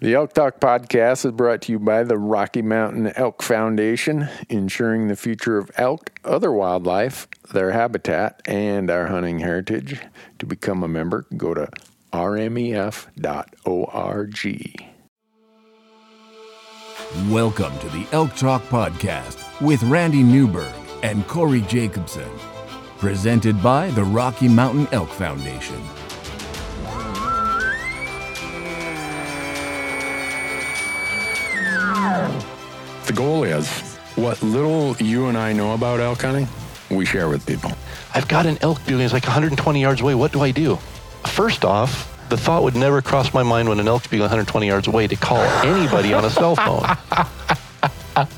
The Elk Talk podcast is brought to you by the Rocky Mountain Elk Foundation, ensuring the future of elk, other wildlife, their habitat, and our hunting heritage. To become a member, go to rmef.org. Welcome to the Elk Talk podcast with Randy Newberg and Corey Jacobson, presented by the Rocky Mountain Elk Foundation. The goal is what little you and I know about elk hunting, we share with people. I've got an elk building. It's like 120 yards away. What do I do? First off, the thought would never cross my mind when an elk's being 120 yards away to call anybody on a cell phone.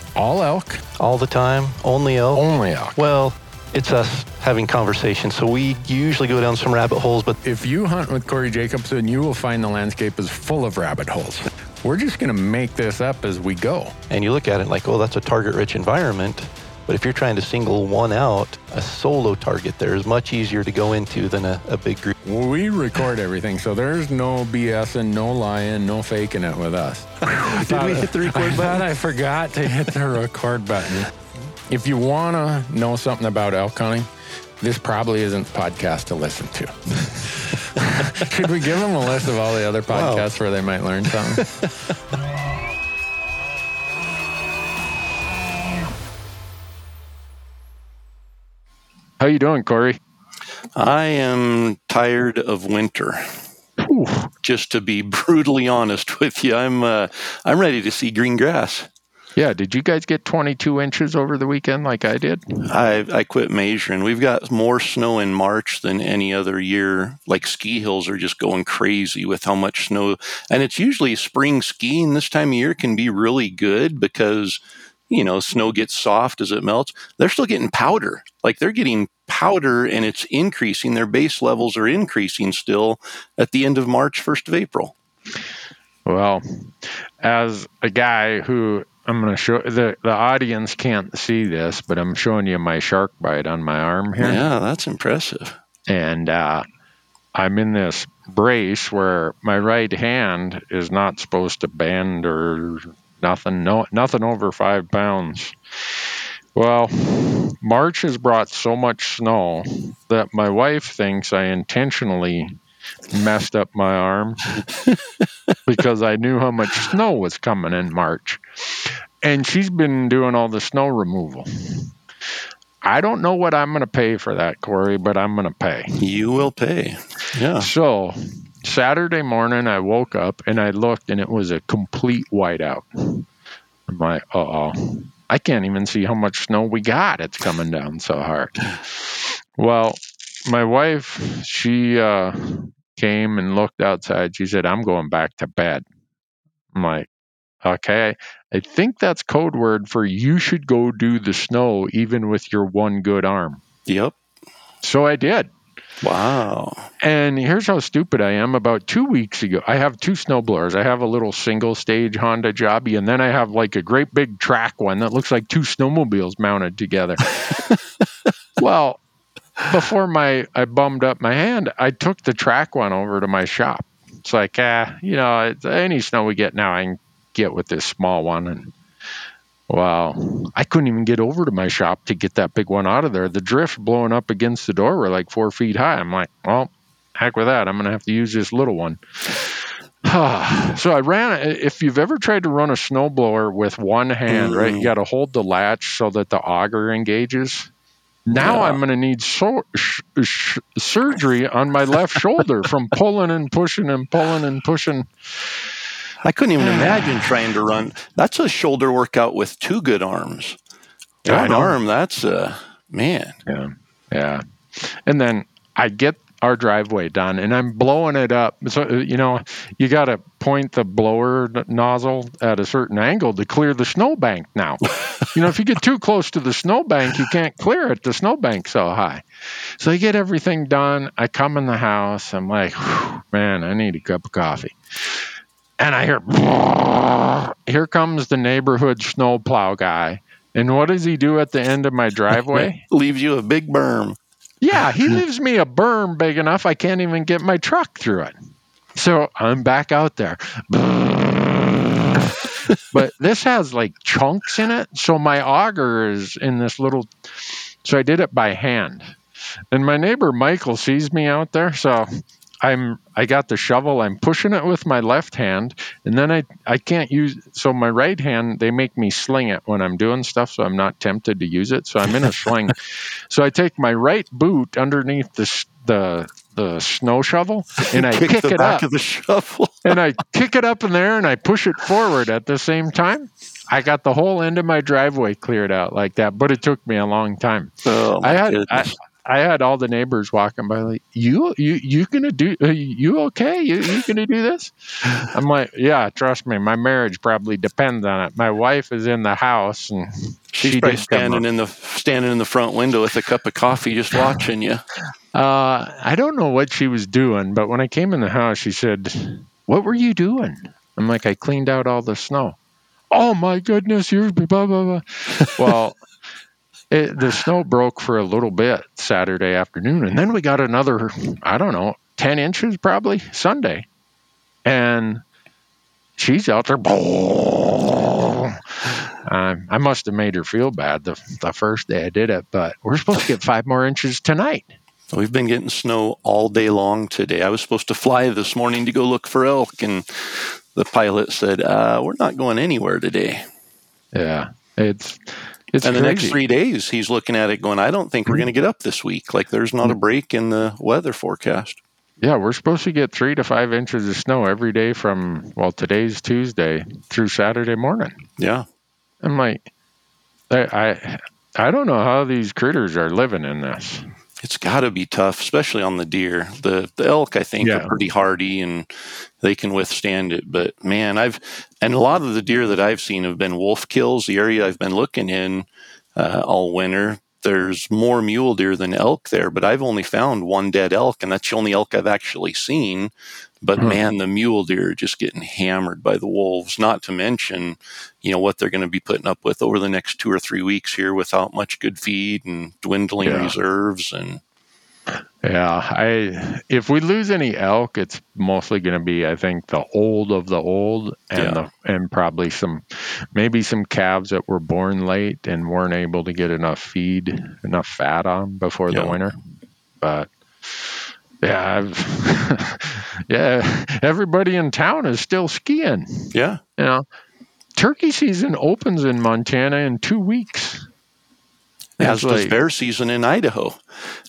All elk? All the time? Only elk? Only elk. Well, it's us having conversations. So we usually go down some rabbit holes, but If you hunt with Corey Jacobson, you will find the landscape is full of rabbit holes. We're just going to make this up as we go. and you look at it like, oh, that's a target rich environment. But if you're trying to single one out, a solo target there is much easier to go into than a, a big group. We record everything, so there's no BS and no lying, no faking it with us. Did we hit the record I button? I forgot to hit the record button. If you want to know something about elk hunting, this probably isn't the podcast to listen to. Should we give them a list of all the other Wow. podcasts where they might learn something? How you doing, Corey? I am tired of winter. Just to be brutally honest with you, I'm uh, I'm ready to see green grass. Yeah, did you guys get 22 inches over the weekend like I did? I I quit measuring. We've got more snow in March than any other year. Like ski hills are just going crazy with how much snow, and it's usually spring skiing this time of year can be really good because you know snow gets soft as it melts. They're still getting powder. Like they're getting powder, and it's increasing. Their base levels are increasing still at the end of March, first of April. Well, as a guy who I'm going to show the the audience can't see this, but I'm showing you my shark bite on my arm here, Yeah, that's impressive. and uh, I'm in this brace where my right hand is not supposed to bend or nothing. No, nothing over five pounds. Well, March has brought so much snow that my wife thinks I intentionally messed up my arm because I knew how much snow was coming in March. And she's been doing all the snow removal. I don't know what I'm going to pay for that, Corey, but I'm going to pay. You will pay. Yeah. So, Saturday morning, I woke up and I looked and it was a complete whiteout. I'm like, uh oh. I can't even see how much snow we got. It's coming down so hard. Well, my wife, she uh, came and looked outside. She said, I'm going back to bed. I'm like, okay. I think that's code word for you should go do the snow even with your one good arm. Yep. So I did. Wow. And here's how stupid I am. About two weeks ago, I have two snowblowers. I have a little single stage Honda Jobby, and then I have like a great big track one that looks like two snowmobiles mounted together. well, before my I bummed up my hand, I took the track one over to my shop. It's like, ah, you know, it's, any snow we get now, I can get with this small one. And well, I couldn't even get over to my shop to get that big one out of there. The drift blowing up against the door were like four feet high. I'm like, well, heck with that. I'm going to have to use this little one. so I ran. If you've ever tried to run a snowblower with one hand, right, you got to hold the latch so that the auger engages. Now Yeah. I'm going to need so- sh- sh- surgery on my left shoulder from pulling and pushing and pulling and pushing. I couldn't even imagine trying to run. That's a shoulder workout with two good arms. Yeah, One know. arm, that's a man. Yeah. Yeah. And then I get our driveway done and I'm blowing it up. So, uh, you know, you got to point the blower nozzle at a certain angle to clear the snowbank now. you know, if you get too close to the snowbank, you can't clear it. The snowbank's so high. So I get everything done. I come in the house. I'm like, man, I need a cup of coffee. And I hear, here comes the neighborhood snowplow guy. And what does he do at the end of my driveway? Leaves you a big berm. Yeah, he leaves me a berm big enough I can't even get my truck through it. So I'm back out there. but this has like chunks in it. So my auger is in this little. So I did it by hand, and my neighbor Michael sees me out there, so I'm I got the shovel. I'm pushing it with my left hand, and then I I can't use so my right hand. They make me sling it when I'm doing stuff, so I'm not tempted to use it. So I'm in a sling. So I take my right boot underneath the the the snow shovel and I kick, it back up, of the shovel. and I kick it up in there and I push it forward at the same time. I got the whole end of my driveway cleared out like that, but it took me a long time. Oh, my I had I. I had all the neighbors walking by like you you you gonna do uh, you okay? You you gonna do this? I'm like yeah trust me my marriage probably depends on it. My wife is in the house and She's she standing in the standing in the front window with a cup of coffee, just watching you. uh i don't know what she was doing but when i came in the house she said what were you doing? I'm like i cleaned out all the snow. Oh my goodness you're blah blah blah. Well it, the snow broke for a little bit Saturday afternoon, and then we got another, I don't know, 10 inches probably Sunday. And she's out there. Um, I must have made her feel bad the, the first day I did it, but we're supposed to get five more inches tonight. We've been getting snow all day long today. I was supposed to fly this morning to go look for elk, and the pilot said, uh, "We're not going anywhere today." Yeah, it's it's and the next three days, he's looking at it, going, "I don't think we're going to get up this week. Like, there's not a mm. break in the weather forecast." Yeah, we're supposed to get three to five inches of snow every day from well, today's Tuesday through Saturday morning. Yeah, I'm like, I, I, I don't know how these critters are living in this. It's got to be tough, especially on the deer. The the elk, I think, Yeah. are pretty hardy and they can withstand it. But man, I've and a lot of the deer that I've seen have been wolf kills. The area I've been looking in uh, all winter, there's more mule deer than elk there, but I've only found one dead elk, and that's the only elk I've actually seen. But Hmm. man, the mule deer are just getting hammered by the wolves. Not to mention, you know, what they're going to be putting up with over the next two or three weeks here without much good feed and dwindling Yeah. reserves and Yeah, I if we lose any elk, it's mostly going to be I think the old of the old and Yeah. the, and probably some maybe some calves that were born late and weren't able to get enough feed, enough fat on before the winter. But yeah, yeah, everybody in town is still skiing. yeah. You know, turkey season opens in Montana in two weeks. As does like- bear season in Idaho.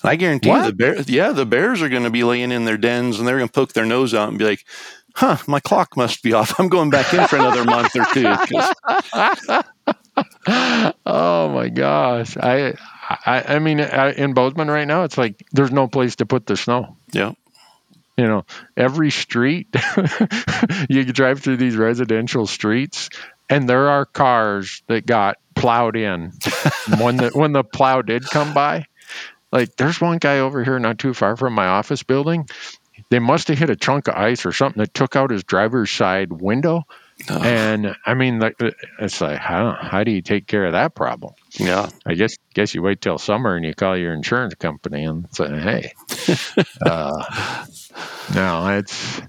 And I guarantee What? the bear yeah, the bears are gonna be laying in their dens and they're gonna poke their nose out and be like, huh, my clock must be off. I'm going back in for another month or two. 'Cause- oh my gosh i i, I mean I, in bozeman right now it's like there's no place to put the snow. Yeah. you know every street you drive through these residential streets and there are cars that got plowed in. When the when the plow did come by like there's one guy over here not too far from my office building. They must have hit a chunk of ice or something that took out his driver's side window Oh, and i mean like it's like how, how do you take care of that problem yeah. I guess guess you wait till summer and you call your insurance company and say, "Hey, uh, no, it's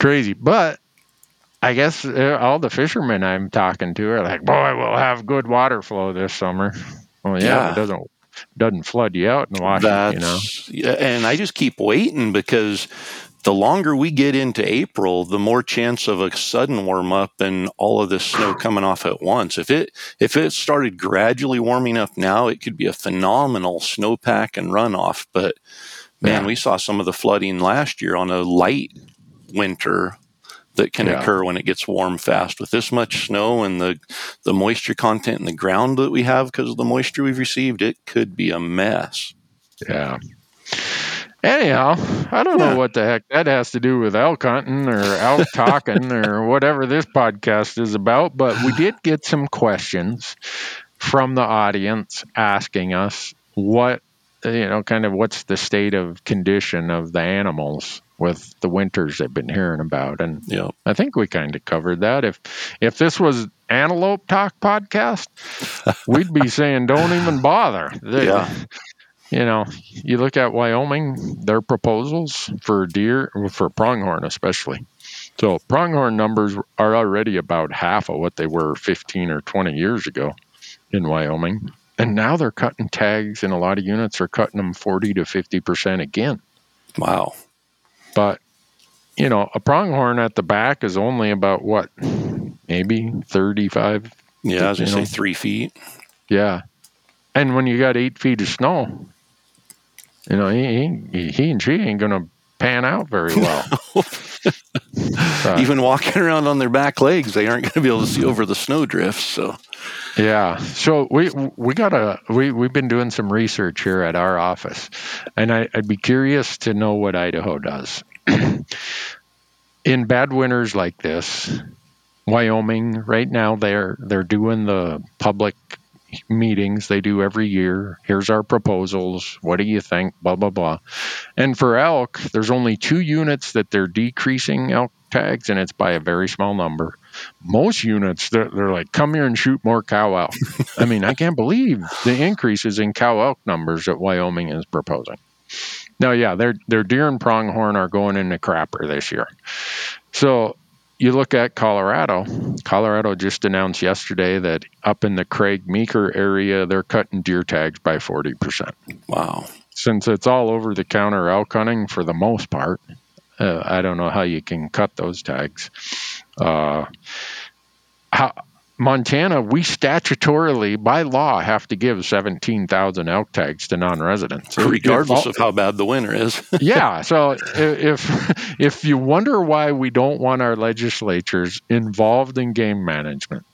crazy." But I guess uh, all the fishermen I'm talking to are like, "Boy, we'll have good water flow this summer." Well, yeah, Yeah. it doesn't doesn't flood you out in Washington, That's you know. and I just keep waiting because the longer we get into April, the more chance of a sudden warm up and all of this snow coming off at once. If it if it started gradually warming up now, it could be a phenomenal snowpack and runoff. But man, Yeah. we saw some of the flooding last year on a light winter that can Yeah. occur when it gets warm fast. With this much snow and the the moisture content in the ground that we have because of the moisture we've received, it could be a mess. Yeah. Anyhow, I don't Yeah. know what the heck that has to do with elk hunting or elk talking or whatever this podcast is about, but we did get some questions from the audience asking us what, you know, kind of what's the state of condition of the animals with the winters they've been hearing about. And Yeah. I think we kind of covered that. If if this was Antelope Talk podcast, we'd be saying don't even bother. They- Yeah. You know, you look at Wyoming, their proposals for deer, for pronghorn especially, So pronghorn numbers are already about half of what they were 15 or 20 years ago in Wyoming. And now they're cutting tags, and a lot of units are cutting them 40 to 50% again. Wow. But, you know, a pronghorn at the back is only about what? Maybe 35. Yeah, I was going to say three feet. Yeah. And when you got eight feet of snow, you know, he, he, he and she ain't going to pan out very well. Even walking around on their back legs, they aren't going to be able to see over the snow drifts. So, Yeah. So we we got a we we've been doing some research here at our office, and I, I'd be curious to know what Idaho does. In bad winters like this, Wyoming right now they're they're doing the public meetings they do every year. Here's our proposals. What do you think? Blah blah blah. And for elk, there's only two units that they're decreasing elk tags, and it's by a very small number most units they're, they're like come here and shoot more cow elk i mean i can't believe the increases in cow elk numbers that wyoming is proposing now yeah their their deer and pronghorn are going into crapper this year so you look at colorado colorado just announced yesterday that up in the craig meeker area they're cutting deer tags by 40% wow. since it's all over the counter elk hunting for the most part uh, i don't know how you can cut those tags uh, how, Montana, we statutorily, by law, have to give 17,000 elk tags to non-residents, Regardless of how bad the winter is. yeah. So if if you wonder why we don't want our legislatures involved in game management,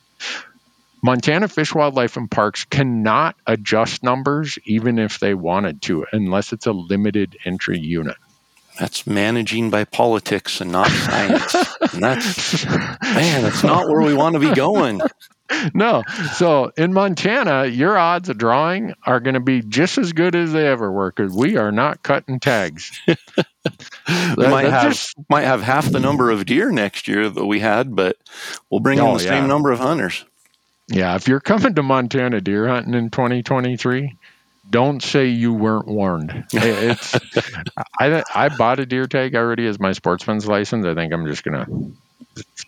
Montana Fish, Wildlife, and Parks cannot adjust numbers even if they wanted to, unless it's a limited entry unit. That's managing by politics and not science. and that's, man, that's not where we want to be going. no. So in Montana, your odds of drawing are going to be just as good as they ever were because we are not cutting tags. We That- might have just- might have half the number of deer next year that we had, but we'll bring in Oh, the yeah. same number of hunters. yeah, if you're coming to Montana deer hunting in 2023, don't say you weren't warned. It's I I bought a deer tag already as my sportsman's license. I think I'm just gonna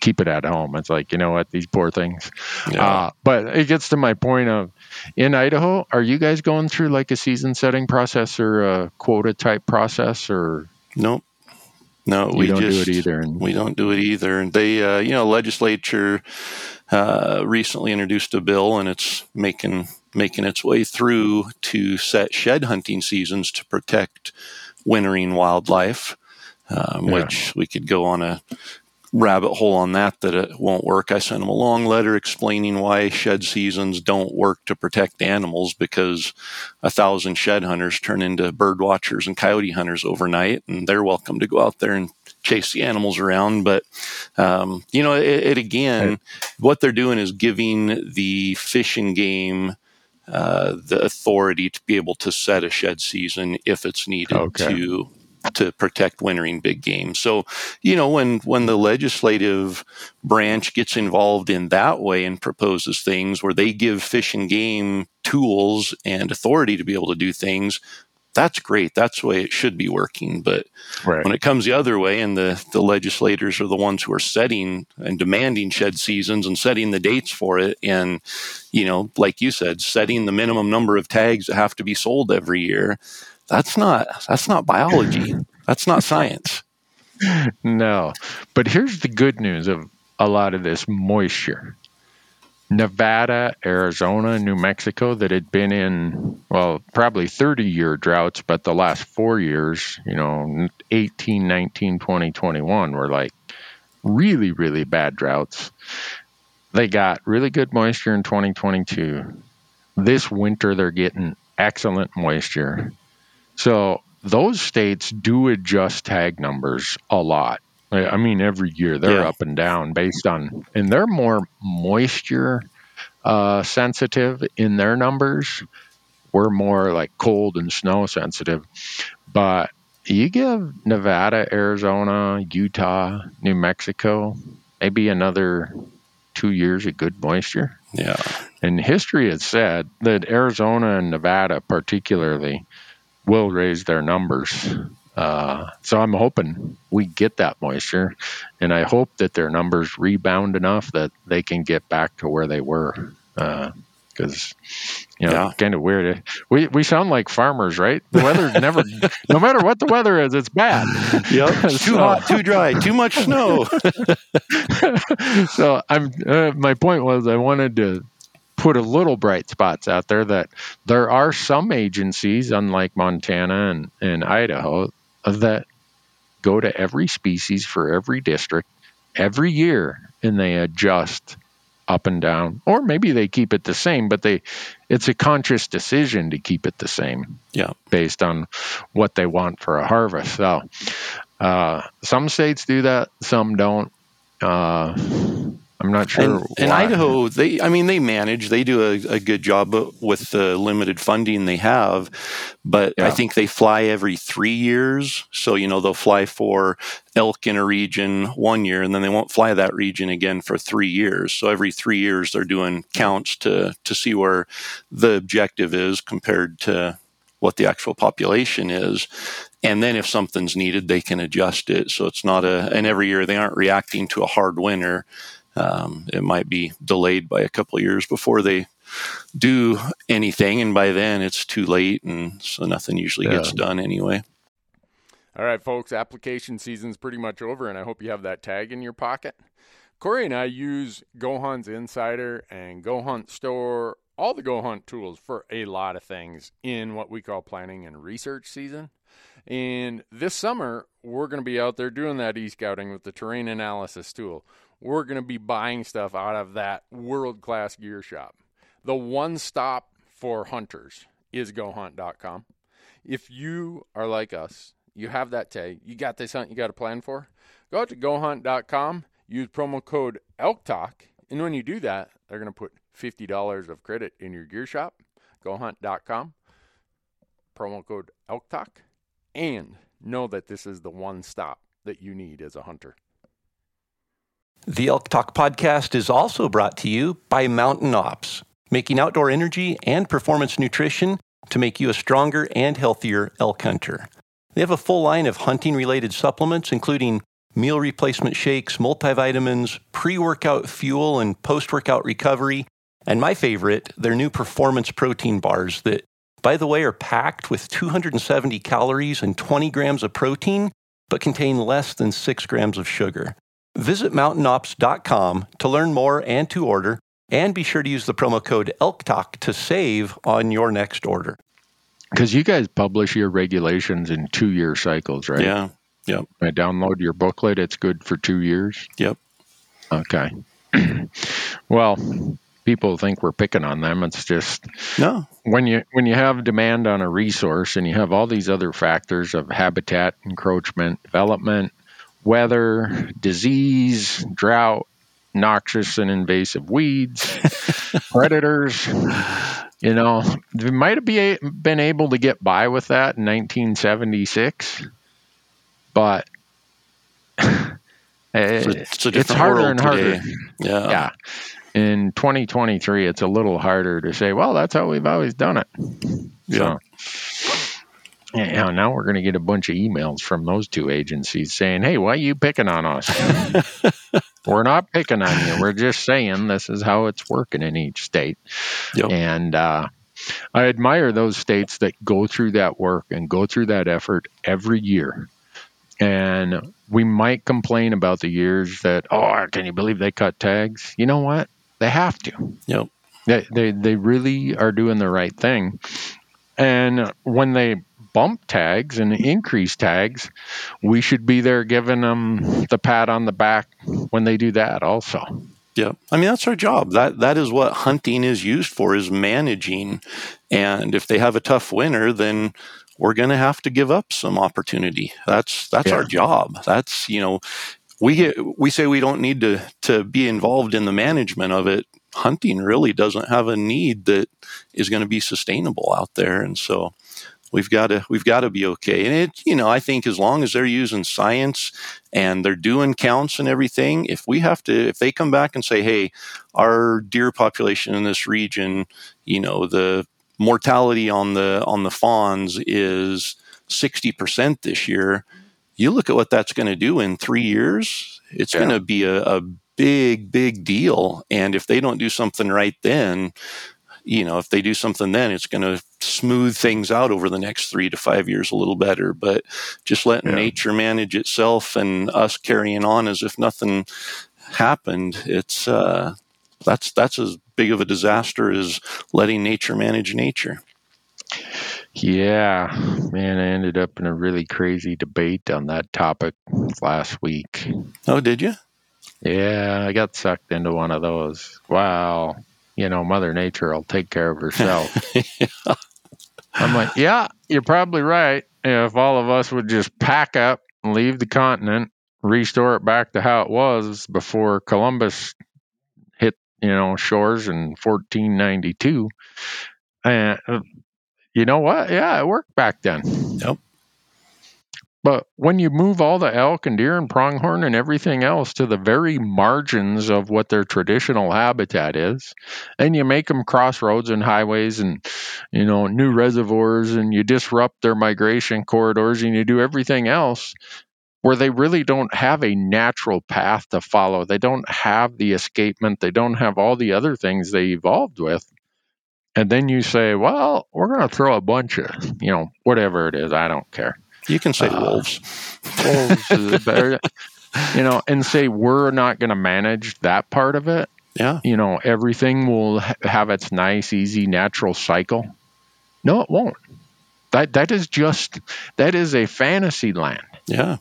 keep it at home. It's like you know what these poor things. Yeah. Uh, but it gets to my point of in Idaho, are you guys going through like a season setting process or a quota type process or nope. No, we don't just do it either? We don't do it either. And They, uh, you know, legislature uh, recently introduced a bill, and it's making making its way through to set shed hunting seasons to protect wintering wildlife. Um, Yeah. Which we could go on a rabbit hole on that that it won't work. I sent them a long letter explaining why shed seasons don't work to protect animals because a thousand shed hunters turn into bird watchers and coyote hunters overnight, and they're welcome to go out there and chase the animals around. But um, you know, it, it again, Right. what they're doing is giving the fish and game. Uh, the authority to be able to set a shed season if it's needed Okay. to to protect wintering big game. So, you know, when when the legislative branch gets involved in that way and proposes things where they give fish and game tools and authority to be able to do things, that's great. That's the way it should be working. But right. when it comes the other way and the, the legislators are the ones who are setting and demanding shed seasons and setting the dates for it and you know like you said setting the minimum number of tags that have to be sold every year that's not that's not biology that's not science No. But here's the good news of a lot of this moisture. Nevada, Arizona, New Mexico that had been in, well, probably 30 year droughts, but the last four years, you know, 18, 19, 20, 21 were like really, really bad droughts. They got really good moisture in 2022. This winter, they're getting excellent moisture. So those states do adjust tag numbers a lot. I mean, every year they're Yeah. up and down based on, and they're more moisture uh, sensitive in their numbers. We're more like cold and snow sensitive. But you give Nevada, Arizona, Utah, New Mexico, maybe another two years of good moisture. yeah And history has said that Arizona and Nevada, particularly, will raise their numbers Uh, so I'm hoping we get that moisture, and I hope that their numbers rebound enough that they can get back to where they were. Because uh, you know, yeah. kind of weird. We we sound like farmers, right? The weather never, no matter what the weather is, it's bad. Yep, so, too hot, too dry, too much snow. so I'm. Uh, my point was, I wanted to put a little bright spots out there that there are some agencies, unlike Montana and, and Idaho, that go to every species for every district every year and they adjust up and down. Or maybe they keep it the same but they it's a conscious decision to keep it the same yeah. based on what they want for a harvest. So uh, some states do that some don't. Uh, I'm not sure. And, and, Idaho, they, I mean, they manage. They do a, a, good job with the limited funding they have, but yeah. I think they fly every three years. So you know they'll fly for elk in a region one year, and then they won't fly that region again for three years. So every three years they're doing counts to to see where the objective is compared to what the actual population is. And then if something's needed, they can adjust it. So it's not a, and every year they aren't reacting to a hard winter um, it might be delayed by a couple of years before they do anything, and by then it's too late, and so nothing usually yeah. gets done anyway. All right, folks, application season's pretty much over, and I hope you have that tag in your pocket. Corey and I use GoHunt's Insider and GoHunt Store, all the GoHunt tools for a lot of things in what we call planning and research season. And this summer, we're going to be out there doing that e scouting with the terrain analysis tool we're going to be buying stuff out of that world class gear shop. The one stop for hunters is gohunt.com. If you are like us, you have that tag, you got this hunt you got a plan for, go out to gohunt.com, use promo code ELKTALK, and when you do that, they're going to put $50 of credit in your gear shop. Gohunt.com, promo code ELKTALK, and know that this is the one stop that you need as a hunter. The Elk Talk podcast is also brought to you by Mountain Ops, making outdoor energy and performance nutrition to make you a stronger and healthier elk hunter. They have a full line of hunting related supplements, including meal replacement shakes, multivitamins, pre workout fuel, and post workout recovery. And my favorite, their new performance protein bars that, by the way, are packed with 270 calories and 20 grams of protein, but contain less than 6 grams of sugar. Visit mountainops.com to learn more and to order, and be sure to use the promo code ELKTALK to save on your next order. Because you guys publish your regulations in two year cycles, right? Yeah. Yep. I download your booklet. It's good for two years. Yep. Okay. well, people think we're picking on them. It's just no. When you when you have demand on a resource and you have all these other factors of habitat encroachment, development, weather, disease, drought, noxious and invasive weeds, predators. You know, they might have be, been able to get by with that in 1976, but it's, eh, it's harder and harder. Yeah. Yeah. In 2023, it's a little harder to say, well, that's how we've always done it. Yeah. So, yeah, now we're going to get a bunch of emails from those two agencies saying, "Hey, why are you picking on us?" we're not picking on you. We're just saying this is how it's working in each state. Yep. And uh, I admire those states that go through that work and go through that effort every year. And we might complain about the years that, oh, can you believe they cut tags? You know what? They have to. Yep. They, they, they really are doing the right thing. And when they bump tags and increase tags, we should be there giving them the pat on the back when they do that also. Yeah. I mean that's our job. That that is what hunting is used for is managing. And if they have a tough winter, then we're going to have to give up some opportunity. That's that's yeah. our job. That's, you know, we get, we say we don't need to to be involved in the management of it. Hunting really doesn't have a need that is going to be sustainable out there and so we've got to we've got to be okay. And it, you know, I think as long as they're using science and they're doing counts and everything, if we have to, if they come back and say, hey, our deer population in this region, you know, the mortality on the on the fawns is 60% this year. You look at what that's going to do in three years, it's yeah. going to be a, a big, big deal. And if they don't do something right then, you know, if they do something then, it's going to smooth things out over the next three to five years a little better. But just letting yeah. nature manage itself and us carrying on as if nothing happened, it's uh, that's that's as big of a disaster as letting nature manage nature. Yeah, man, I ended up in a really crazy debate on that topic last week. Oh, did you? Yeah, I got sucked into one of those. Wow, you know, Mother Nature will take care of herself. yeah. I'm like, yeah, you're probably right. If all of us would just pack up and leave the continent, restore it back to how it was before Columbus hit, you know, shores in 1492. And uh, you know what? Yeah, it worked back then. Yep. But when you move all the elk and deer and pronghorn and everything else to the very margins of what their traditional habitat is, and you make them crossroads and highways and you know new reservoirs, and you disrupt their migration corridors, and you do everything else where they really don't have a natural path to follow. They don't have the escapement. They don't have all the other things they evolved with. And then you say, well, we're going to throw a bunch of, you know, whatever it is. I don't care you can say uh, wolves. Wolves is better. You know, and say we're not going to manage that part of it. Yeah. You know, everything will ha- have its nice, easy, natural cycle. No, it won't. That that is just that is a fantasy land. Yeah.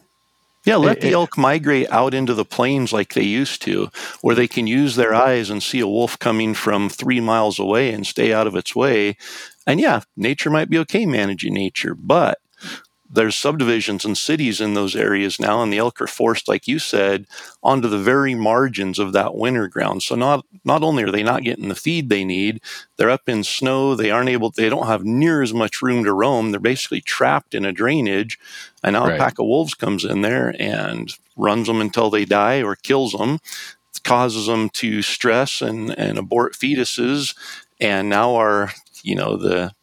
Yeah, let it, the elk migrate out into the plains like they used to, where they can use their eyes and see a wolf coming from three miles away and stay out of its way. And yeah, nature might be okay managing nature, but there's subdivisions and cities in those areas now, and the elk are forced, like you said, onto the very margins of that winter ground. So not not only are they not getting the feed they need, they're up in snow. They aren't able. They don't have near as much room to roam. They're basically trapped in a drainage. And now right. a pack of wolves comes in there and runs them until they die or kills them, causes them to stress and and abort fetuses. And now our you know the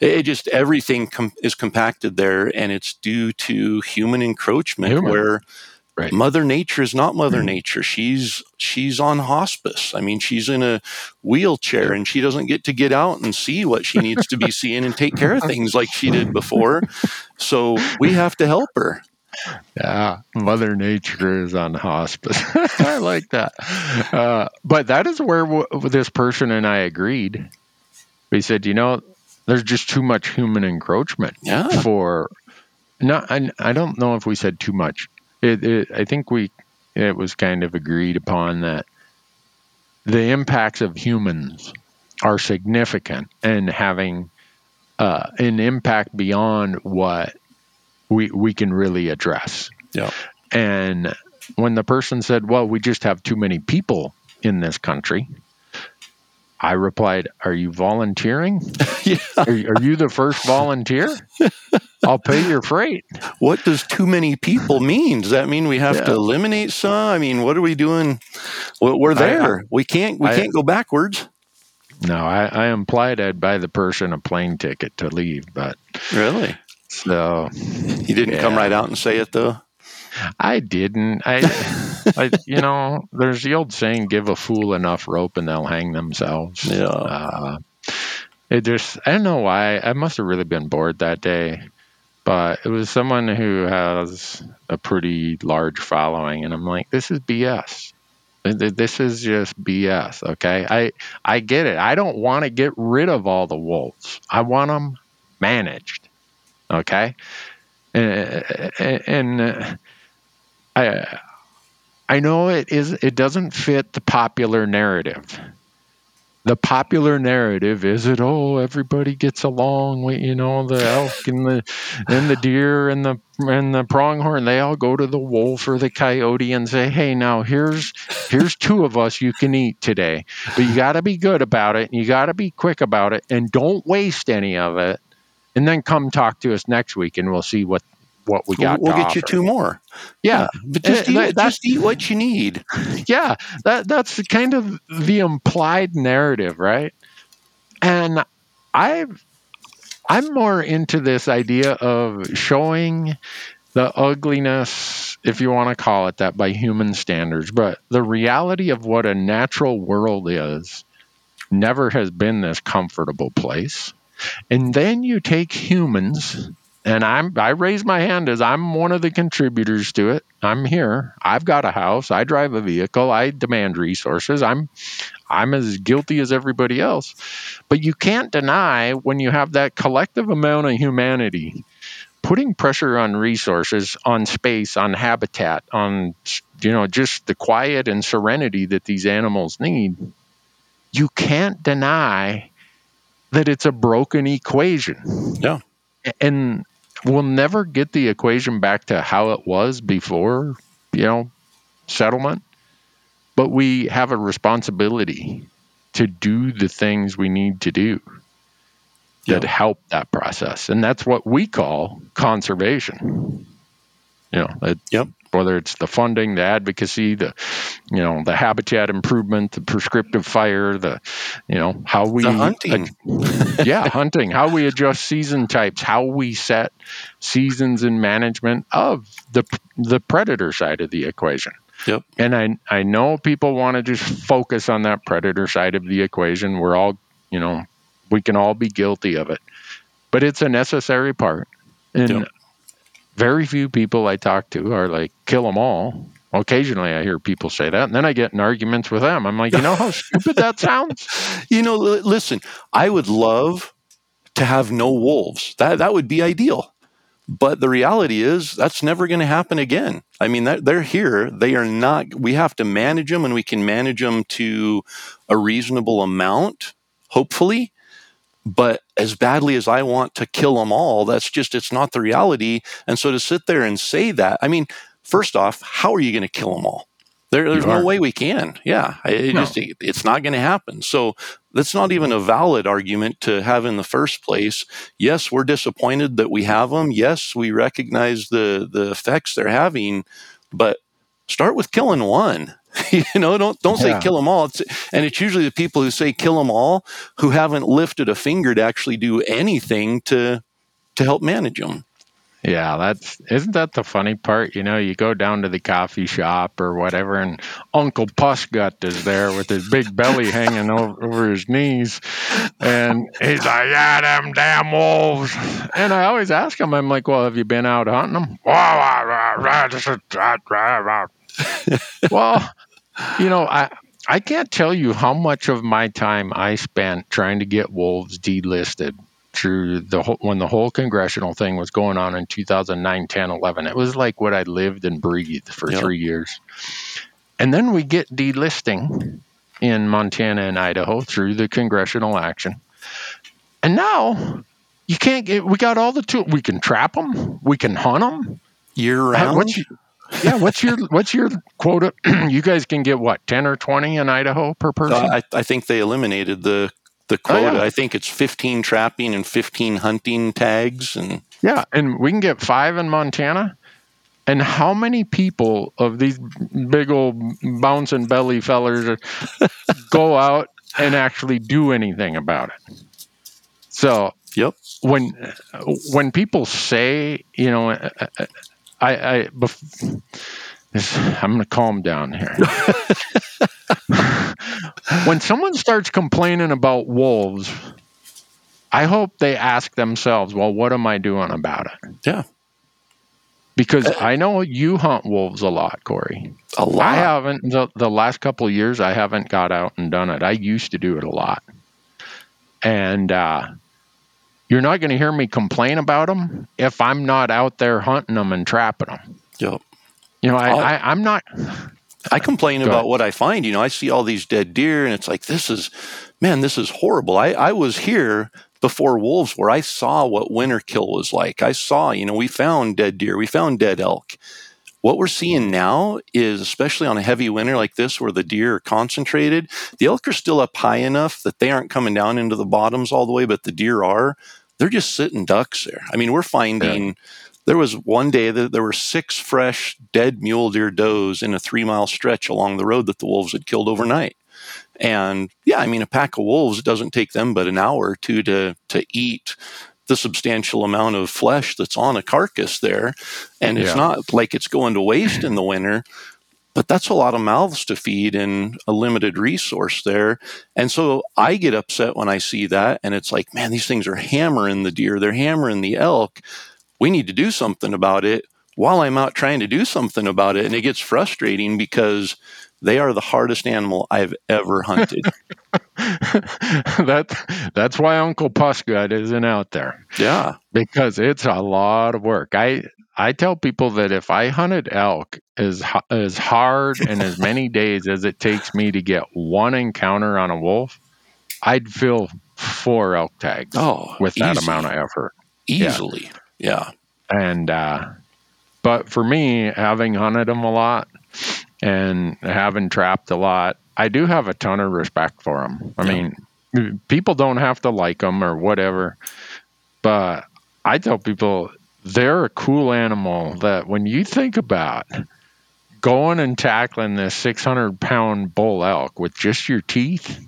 it just everything com- is compacted there, and it's due to human encroachment, human. where right. Mother Nature is not Mother mm Nature. She's she's on hospice. I mean, she's in a wheelchair, and she doesn't get to get out and see what she needs to be seeing and take care of things like she did before. So we have to help her. Yeah, Mother Nature is on hospice. I like that. Uh, but that is where w- this person and I agreed. We said, you know, there's just too much human encroachment yeah. for not I, I don't know if we said too much. It, it, i think we it was kind of agreed upon that the impacts of humans are significant and having uh, an impact beyond what we we can really address. Yeah. And when the person said well we just have too many people in this country I replied, Are you volunteering? yeah. Are, are, you the first volunteer? I'll pay your freight. What does too many people mean? Does that mean we have yeah. to eliminate some? I mean, what are we doing? We're there. I, I, we can't. We I, can't go backwards. No, I, I implied I'd buy the person a plane ticket to leave, but really, so he didn't yeah. come right out and say it though. I didn't. I, I, you know, there's the old saying, "Give a fool enough rope, and they'll hang themselves." Yeah. Uh, it just, I don't know why. I must have really been bored that day, but it was someone who has a pretty large following, and I'm like, this is BS. This is just BS. Okay, I I get it. I don't want to get rid of all the wolves. I want them managed. Okay, and, and I I know it is it doesn't fit the popular narrative. The popular narrative is that oh everybody gets along with you know the elk and the and the deer and the and the pronghorn. They all go to the wolf or the coyote and say hey now here's here's two of us you can eat today. But you got to be good about it and you got to be quick about it and don't waste any of it. And then come talk to us next week and we'll see what what we got. We'll, get you two more. Yeah, but just, eat, just eat what you need. Yeah, that that's kind of the implied narrative, right? And I've I'm more into this idea of showing the ugliness, if you want to call it that, by human standards. But the reality of what a natural world is never has been this comfortable place. And then you take humans, and I'm I raise my hand as I'm one of the contributors to it. I'm here. I've got a house. I drive a vehicle. I demand resources. I'm I'm as guilty as everybody else. But you can't deny when you have that collective amount of humanity putting pressure on resources, on space, on habitat, on you know just the quiet and serenity that these animals need, you can't deny that it's a broken equation. Yeah. And we'll never get the equation back to how it was before, you know, settlement. But we have a responsibility to do the things we need to do that yep. help that process. And that's what we call conservation. You know, it, yep. Whether it's the funding, the advocacy, the you know, the habitat improvement, the prescriptive fire, the you know, how we the hunting. Yeah, hunting, how we adjust season types, how we set seasons and management of the the predator side of the equation. Yep. And I I know people want to just focus on that predator side of the equation. We're all, you know, we can all be guilty of it. But it's a necessary part. And yep. Very few people I talk to are like, kill them all. Occasionally I hear people say that, and then I get in arguments with them. I'm like, you know how stupid that sounds? You know, listen, I would love to have no wolves. That that would be ideal. But the reality is that's never going to happen again. I mean, they're here. They are not. We have to manage them, and we can manage them to a reasonable amount, hopefully but as badly as I want to kill them all, that's just, it's not the reality. And so to sit there and say that, I mean, first off, how are you going to kill them all? There, there's no way we can. Yeah, it no. just, it's not going to happen. So that's not even a valid argument to have in the first place. Yes, we're disappointed that we have them. Yes, we recognize the the effects they're having, but start with killing one. you know, don't don't yeah. say kill them all. It's, and it's usually the people who say kill them all who haven't lifted a finger to actually do anything to to help manage them. Yeah, that's isn't that the funny part? You know, you go down to the coffee shop or whatever, and Uncle Pussgut is there with his big belly hanging over, over his knees, and he's like, "Yeah, them damn wolves." And I always ask him, I'm like, "Well, have you been out hunting them?" well, you know, I I can't tell you how much of my time I spent trying to get wolves delisted through the whole, when the whole congressional thing was going on in 2009, 10, 11. It was like what I lived and breathed for yep. three years. And then we get delisting in Montana and Idaho through the congressional action. And now you can't get, we got all the tools. We can trap them, we can hunt them. Year round? What's, yeah, what's your what's your quota? you guys can get what ten or twenty in Idaho per person. Uh, I, I think they eliminated the the quota. Oh, yeah. I think it's fifteen trapping and fifteen hunting tags, and yeah, and we can get five in Montana. And how many people of these big old bouncing belly fellers go out and actually do anything about it? So, yep. When when people say, you know, I, I bef- I'm going to calm down here. when someone starts complaining about wolves, I hope they ask themselves, well, what am I doing about it? Yeah. Because uh, I know you hunt wolves a lot, Corey. A lot. I haven't, the, the last couple of years, I haven't got out and done it. I used to do it a lot. And, uh, you're not going to hear me complain about them if I'm not out there hunting them and trapping them. Yep. You know, I, I, am not. I complain about what I find. You know, I see all these dead deer, and it's like this is, man, this is horrible. I, I was here before wolves where I saw what winter kill was like. I saw, you know, we found dead deer, we found dead elk. What we're seeing now is, especially on a heavy winter like this, where the deer are concentrated, the elk are still up high enough that they aren't coming down into the bottoms all the way, but the deer are they're just sitting ducks there. I mean, we're finding yeah. there was one day that there were six fresh dead mule deer does in a three mile stretch along the road that the wolves had killed overnight. And yeah, I mean, a pack of wolves, it doesn't take them but an hour or two to, to eat the substantial amount of flesh that's on a carcass there. And it's Yeah. not like it's going to waste in the winter, but that's a lot of mouths to feed and a limited resource there. And so I get upset when I see that. And it's like, man, these things are hammering the deer, they're hammering the elk. We need to do something about it while I'm out trying to do something about it. And it gets frustrating because they are the hardest animal I've ever hunted. that that's why Uncle Pusgut isn't out there yeah. because it's a lot of work. I I tell people that if I hunted elk as as hard and as many days as it takes me to get one encounter on a wolf, I'd fill four elk tags Oh, with that amount of effort. Easily. Yeah. and uh, but for me having hunted them a lot and having trapped a lot i do have a ton of respect for them i Yeah. mean people don't have to like them or whatever but i tell people they're a cool animal that when you think about going and tackling this 600 pound bull elk with just your teeth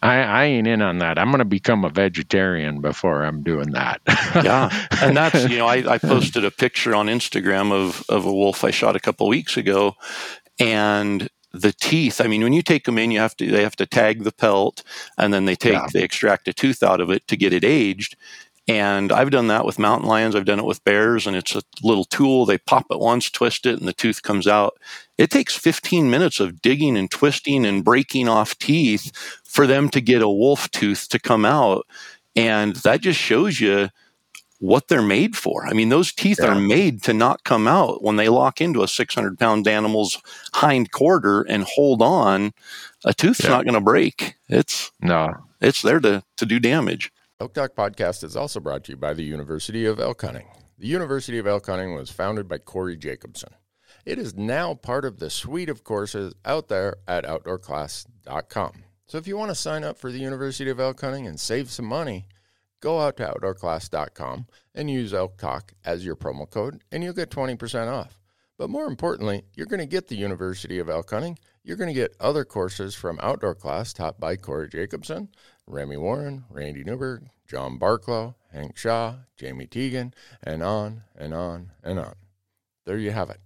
I, I ain't in on that. I'm going to become a vegetarian before I'm doing that. yeah and that's you know I, I posted a picture on instagram of of a wolf i shot a couple weeks ago and the teeth i mean when you take them in you have to they have to tag the pelt and then they take Yeah. they extract a tooth out of it to get it aged and i've done that with mountain lions i've done it with bears and it's a little tool they pop it once twist it and the tooth comes out it takes 15 minutes of digging and twisting and breaking off teeth for them to get a wolf tooth to come out and that just shows you what they're made for. I mean, those teeth Yeah. are made to not come out when they lock into a 600 pound animal's hind quarter and hold on. A tooth's Yeah. not going to break. It's no, it's there to to do damage. Elk Talk Podcast is also brought to you by the University of Elk Hunting. The University of Elk Hunting was founded by Corey Jacobson. It is now part of the suite of courses out there at OutdoorClass.com. So if you want to sign up for the University of Elk Hunting and save some money, go out to OutdoorClass.com and use Elk Talk as your promo code, and you'll get 20% off. But more importantly, you're going to get the University of Elk Hunting. You're going to get other courses from Outdoor Class taught by Corey Jacobson, Remy Warren, Randy Newberg, John Barklow, Hank Shaw, Jamie Teagan, and on and on and on. There you have it.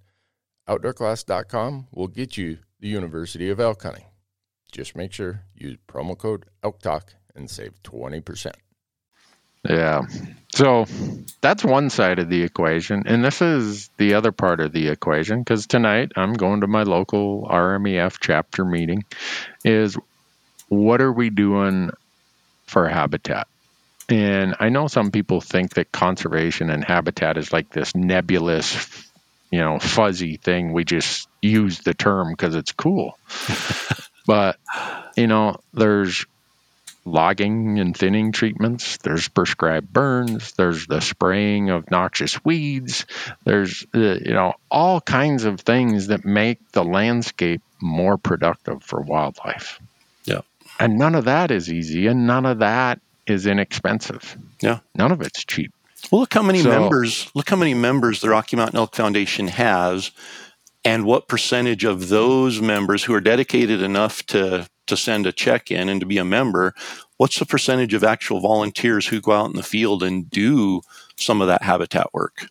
OutdoorClass.com will get you the University of Elk Hunting. Just make sure you use promo code ElkTalk and save 20%. Yeah. So that's one side of the equation. And this is the other part of the equation because tonight I'm going to my local RMEF chapter meeting. Is what are we doing for habitat? And I know some people think that conservation and habitat is like this nebulous, you know, fuzzy thing. We just use the term because it's cool. but, you know, there's logging and thinning treatments. There's prescribed burns. There's the spraying of noxious weeds. There's uh, you know all kinds of things that make the landscape more productive for wildlife. And none of that is easy, and none of that is inexpensive. Yeah. None of it's cheap. Well, look how many So- members. Look how many members the Rocky Mountain Elk Foundation has, and what percentage of those members who are dedicated enough to to send a check in and to be a member. What's the percentage of actual volunteers who go out in the field and do some of that habitat work?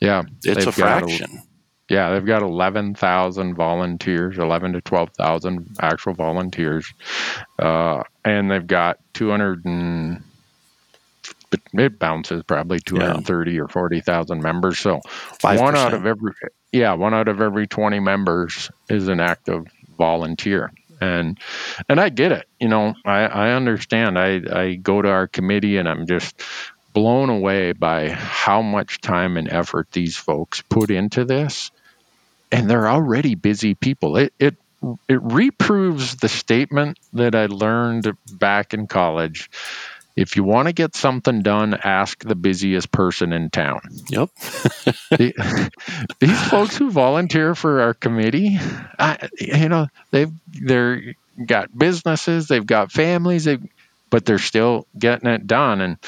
Yeah. It's a fraction. Yeah, they've got 11,000 volunteers, 11 to 12,000 actual volunteers. Uh, and they've got 200 and it bounces probably 230 or 40,000 members. So one out of every yeah, one out of every 20 members is an active volunteer. And and I get it. You know, I I understand. I I go to our committee and I'm just blown away by how much time and effort these folks put into this and they're already busy people. It it it reproves the statement that i learned back in college. If you want to get something done ask the busiest person in town. Yep. the, these folks who volunteer for our committee I, you know they've they're got businesses they've got families they but they're still getting it done. And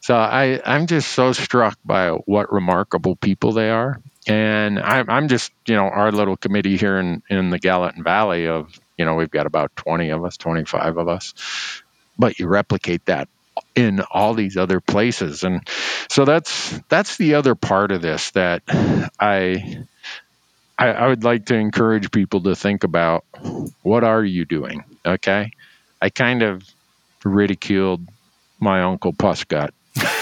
so i i'm just so struck by what remarkable people they are and i'm, I'm just you know our little committee here in in the gallatin valley of you know we've got about 20 of us 25 of us. But you replicate that in all these other places. And so that's that's the other part of this that I, I i would like to encourage people to think about what are you doing? Okay? I kind of ridiculed my uncle Pusgut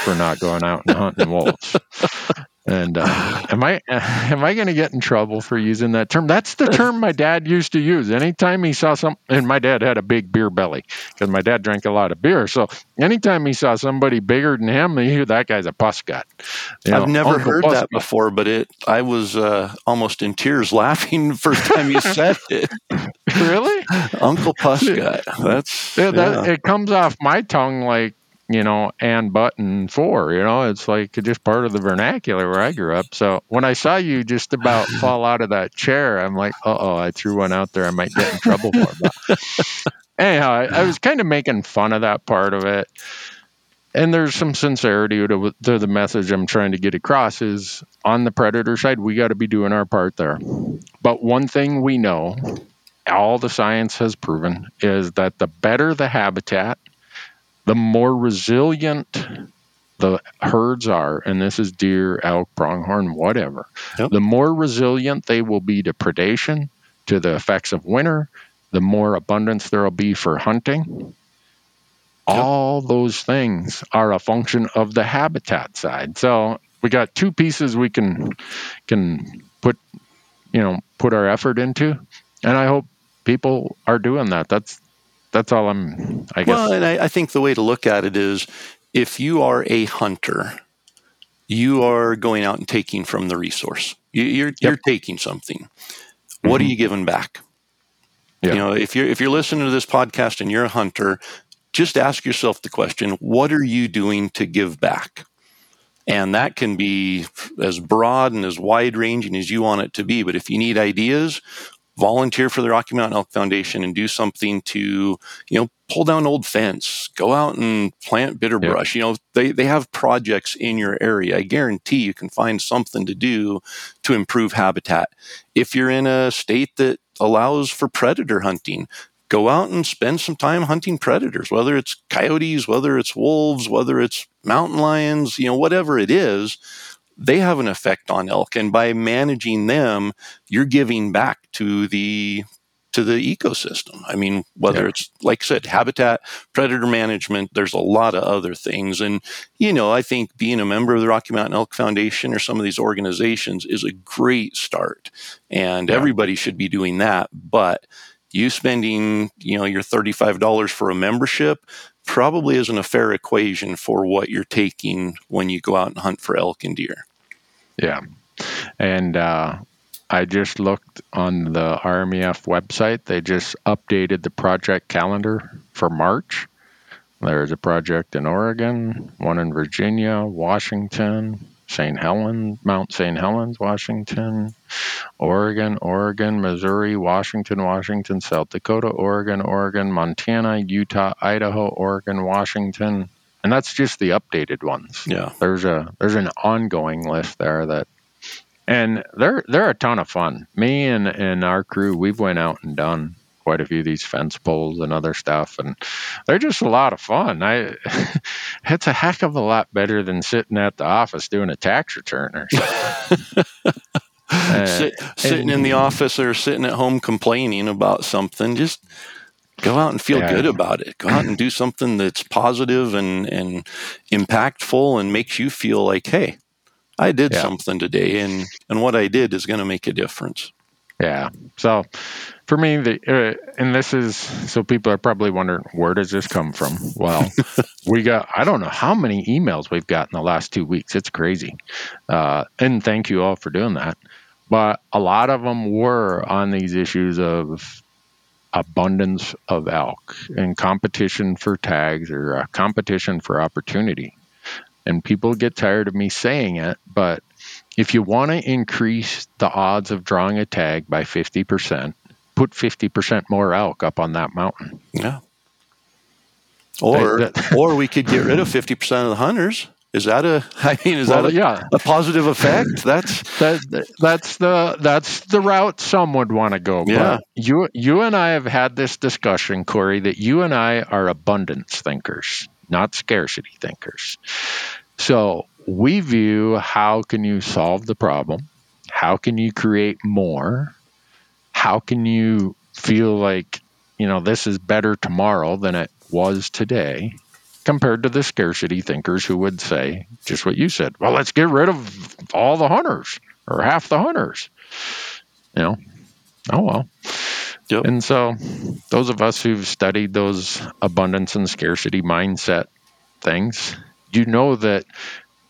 for not going out and hunting wolves and uh, am I am I going to get in trouble for using that term? That's the term my dad used to use. Anytime he saw some, and my dad had a big beer belly because my dad drank a lot of beer. So anytime he saw somebody bigger than him, he knew that guy's a. You I've never Uncle heard that before, but it I was uh, almost in tears laughing the first time you said it. really, Uncle Pusgut. That's yeah, that, it comes off my tongue like you know, and button four, you know, it's like just part of the vernacular where I grew up. So when I saw you just about fall out of that chair, I'm like, uh oh, I threw one out there. I might get in trouble for it. But anyhow, I, I, was kind of making fun of that part of it. And there's some sincerity to, to the message I'm trying to get across is on the predator side, we got to be doing our part there. But one thing we know, all the science has proven, is that the better the habitat, the more resilient the herds are, and this is deer, elk, pronghorn, whatever, yep. the more resilient they will be to predation, to the effects of winter, the more abundance there will be for hunting. Yep. All those things are a function of the habitat side. So we got two pieces we can can put you know put our effort into, and I hope people are doing that. That's that's all I'm. I guess. Well, and I, I think the way to look at it is, if you are a hunter, you are going out and taking from the resource. You, are you're, yep. you're taking something. What mm-hmm. are you giving back? Yep. You know, if you're if you're listening to this podcast and you're a hunter, just ask yourself the question: What are you doing to give back? And that can be as broad and as wide ranging as you want it to be. But if you need ideas, volunteer for the Rocky Mountain Elk Foundation and do something to, you know, pull down old fence, go out and plant bitter brush. You know, they, they have projects in your area. I guarantee you can find something to do to improve habitat. If you're in a state that allows for predator hunting, go out and spend some time hunting predators, whether it's coyotes, whether it's wolves, whether it's mountain lions, you know, whatever it is they have an effect on elk and by managing them you're giving back to the to the ecosystem i mean whether yeah. it's like i said habitat predator management there's a lot of other things and you know i think being a member of the rocky mountain elk foundation or some of these organizations is a great start and yeah. everybody should be doing that but you spending you know your $35 for a membership probably isn't a fair equation for what you're taking when you go out and hunt for elk and deer. Yeah. And uh, I just looked on the RMEF website. They just updated the project calendar for March. There's a project in Oregon, one in Virginia, Washington, St. Helens, Mount St. Helens, Washington, Oregon, Oregon, Missouri, Washington, Washington, South Dakota, Oregon, Oregon, Montana, Utah, Idaho, Oregon, Washington, and that's just the updated ones. Yeah, there's a there's an ongoing list there that, and they're they're a ton of fun. Me and and our crew, we've went out and done quite a few of these fence poles and other stuff, and they're just a lot of fun. I, it's a heck of a lot better than sitting at the office doing a tax return or something. uh, Sit, sitting and, in the office or sitting at home complaining about something, just go out and feel yeah. good about it. Go out and do something that's positive and and impactful and makes you feel like, hey, I did yeah. something today, and and what I did is going to make a difference. Yeah. So for me, the uh, and this is so people are probably wondering where does this come from? Well, we got I don't know how many emails we've got in the last two weeks. It's crazy, uh, and thank you all for doing that. But a lot of them were on these issues of abundance of elk and competition for tags or competition for opportunity. And people get tired of me saying it, but if you want to increase the odds of drawing a tag by 50%, put 50% more elk up on that mountain. Yeah. Or that, or we could get rid of 50% of the hunters. Is that a? I mean, is well, that a, yeah. a positive effect? That's that, that's the that's the route some would want to go. Yeah. But you you and I have had this discussion, Corey, that you and I are abundance thinkers. not scarcity thinkers. So we view how can you solve the problem? How can you create more? How can you feel like, you know, this is better tomorrow than it was today? Compared to the scarcity thinkers who would say just what you said. Well, let's get rid of all the hunters or half the hunters. You know, oh well. Yep. And so, those of us who've studied those abundance and scarcity mindset things, you know that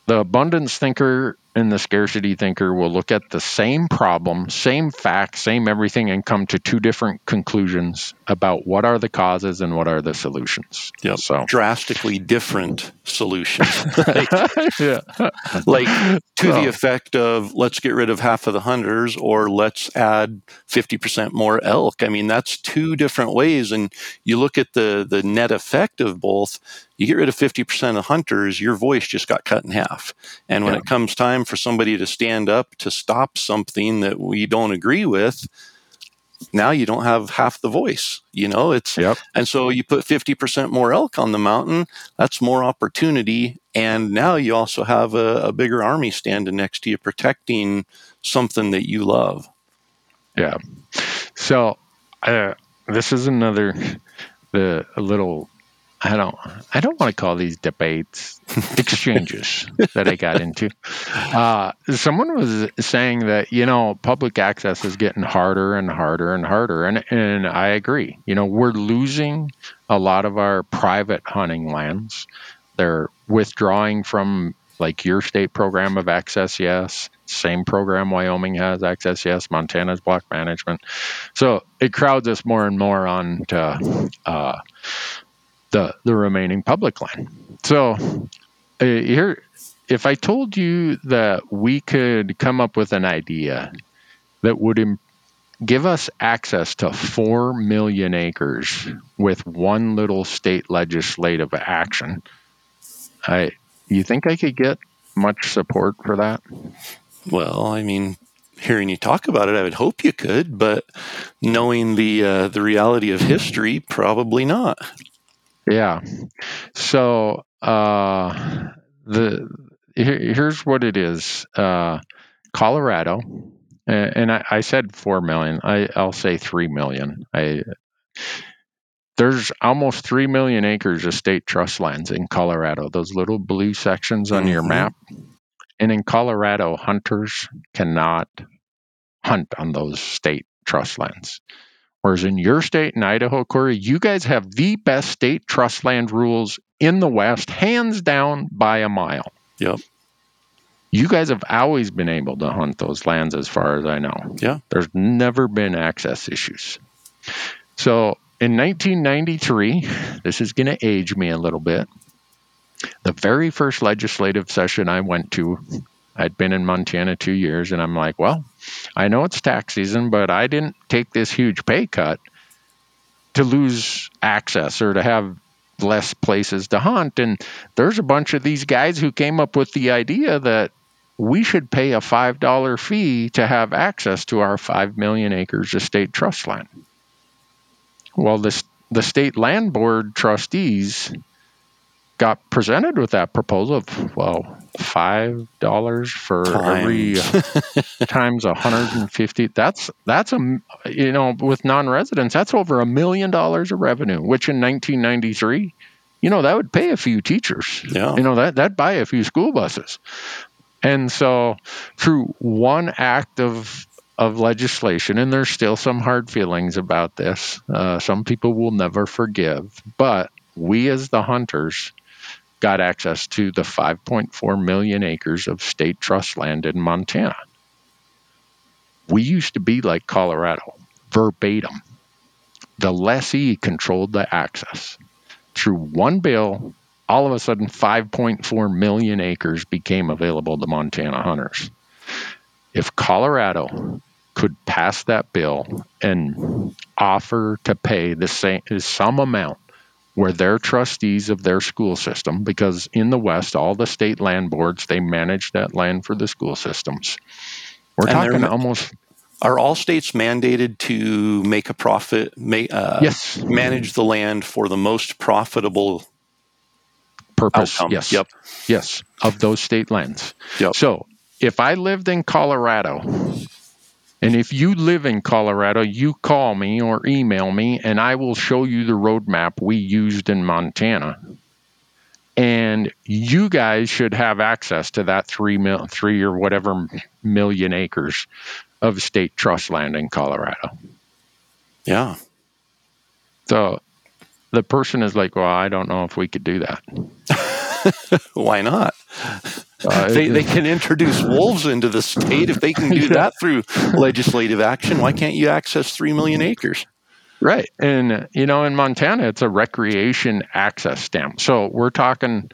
the abundance thinker and the scarcity thinker will look at the same problem, same facts, same everything, and come to two different conclusions about what are the causes and what are the solutions. Yep. So drastically different solutions. like, yeah. like to well, the effect of let's get rid of half of the hunters or let's add 50% more elk. I mean, that's two different ways. And you look at the the net effect of both, you get rid of 50% of hunters, your voice just got cut in half. And when yeah. it comes time for somebody to stand up to stop something that we don't agree with, now you don't have half the voice you know it's yep. and so you put 50% more elk on the mountain that's more opportunity and now you also have a, a bigger army standing next to you protecting something that you love yeah so uh, this is another the a little I don't I don't want to call these debates exchanges that I got into. Uh, someone was saying that you know public access is getting harder and harder and harder, and and I agree. You know we're losing a lot of our private hunting lands. They're withdrawing from like your state program of access. Yes, same program Wyoming has access. Yes, Montana's block management. So it crowds us more and more on to. Uh, the the remaining public land. So uh, here, if I told you that we could come up with an idea that would give us access to four million acres with one little state legislative action, I you think I could get much support for that? Well, I mean, hearing you talk about it, I would hope you could, but knowing the uh, the reality of history, probably not. Yeah. So uh, the here, here's what it is. Uh, Colorado, and I, I, said four million. I, I'll say three million. I there's almost three million acres of state trust lands in Colorado. Those little blue sections on mm-hmm. your map. And in Colorado, hunters cannot hunt on those state trust lands. Whereas in your state, in Idaho, Corey, you guys have the best state trust land rules in the West, hands down by a mile. Yep. You guys have always been able to hunt those lands as far as I know. Yeah. There's never been access issues. So in 1993, this is going to age me a little bit. The very first legislative session I went to I'd been in Montana two years, and I'm like, well, I know it's tax season, but I didn't take this huge pay cut to lose access or to have less places to hunt. And there's a bunch of these guys who came up with the idea that we should pay a $5 fee to have access to our 5 million acres of state trust land. Well, this, the state land board trustees got presented with that proposal of, well, five dollars for times. every uh, times 150 that's that's a you know with non-residents that's over a million dollars of revenue which in 1993 you know that would pay a few teachers yeah. you know that that buy a few school buses and so through one act of of legislation and there's still some hard feelings about this uh, some people will never forgive but we as the hunters got access to the 5.4 million acres of state trust land in Montana. We used to be like Colorado, verbatim. The lessee controlled the access. Through one bill, all of a sudden 5.4 million acres became available to Montana hunters. If Colorado could pass that bill and offer to pay the same some amount where they're trustees of their school system because in the West, all the state land boards they manage that land for the school systems. We're and talking almost. Are all states mandated to make a profit? uh, yes. Manage the land for the most profitable purpose. Outcome. Yes. Yep. Yes, of those state lands. Yep. So if I lived in Colorado, and if you live in Colorado, you call me or email me, and I will show you the roadmap we used in Montana. And you guys should have access to that three mil, three or whatever million acres of state trust land in Colorado. Yeah. So the person is like, "Well, I don't know if we could do that." Why not? Uh, They, they can introduce wolves into the state if they can do that through legislative action. Why can't you access three million acres? Right. And, you know, in Montana, it's a recreation access stamp. So we're talking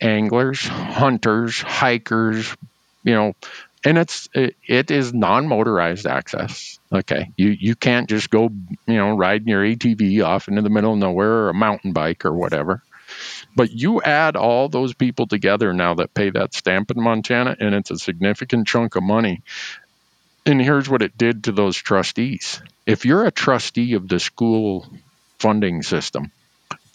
anglers, hunters, hikers, you know, and it's it, it is non-motorized access. Okay, you you can't just go you know riding your ATV off into the middle of nowhere or a mountain bike or whatever. But you add all those people together now that pay that stamp in Montana, and it's a significant chunk of money. And here's what it did to those trustees. If you're a trustee of the school funding system,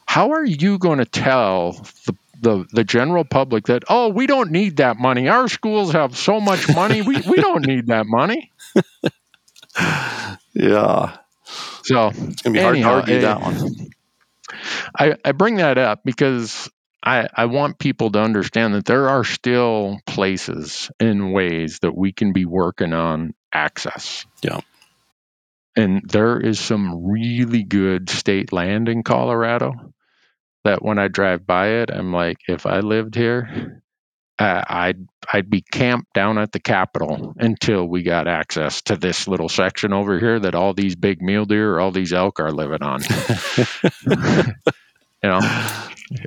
how are you going to tell the the, the general public that oh we don't need that money our schools have so much money we, we don't need that money Yeah. so It's going to be hard Anyhow, to argue eh, that one. I, I bring that up because I, I want people to understand that there are still places and ways that we can be working on access. Yeah. And there is some really good state land in Colorado that when I drive by it, I'm like, if I lived here, uh, I'd I'd be camped down at the Capitol until we got access to this little section over here that all these big mule deer or all these elk are living on. you know,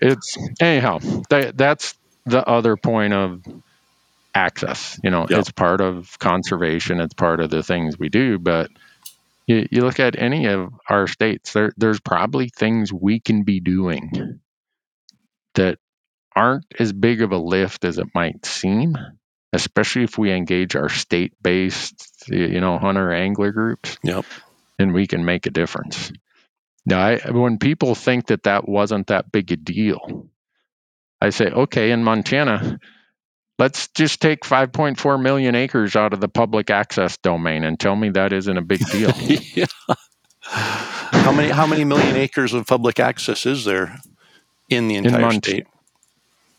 it's anyhow. That, that's the other point of access. You know, Yeah. it's part of conservation. It's part of the things we do. But you, you look at any of our states, there there's probably things we can be doing that aren't as big of a lift as it might seem, especially if we engage our state-based, you know, hunter angler groups. Yep. and we can make a difference. Now, I, when people think that that wasn't that big a deal, I say, okay, in Montana, let's just take 5.4 million acres out of the public access domain and tell me that isn't a big deal. yeah. How many how many million acres of public access is there in the entire Mont- state?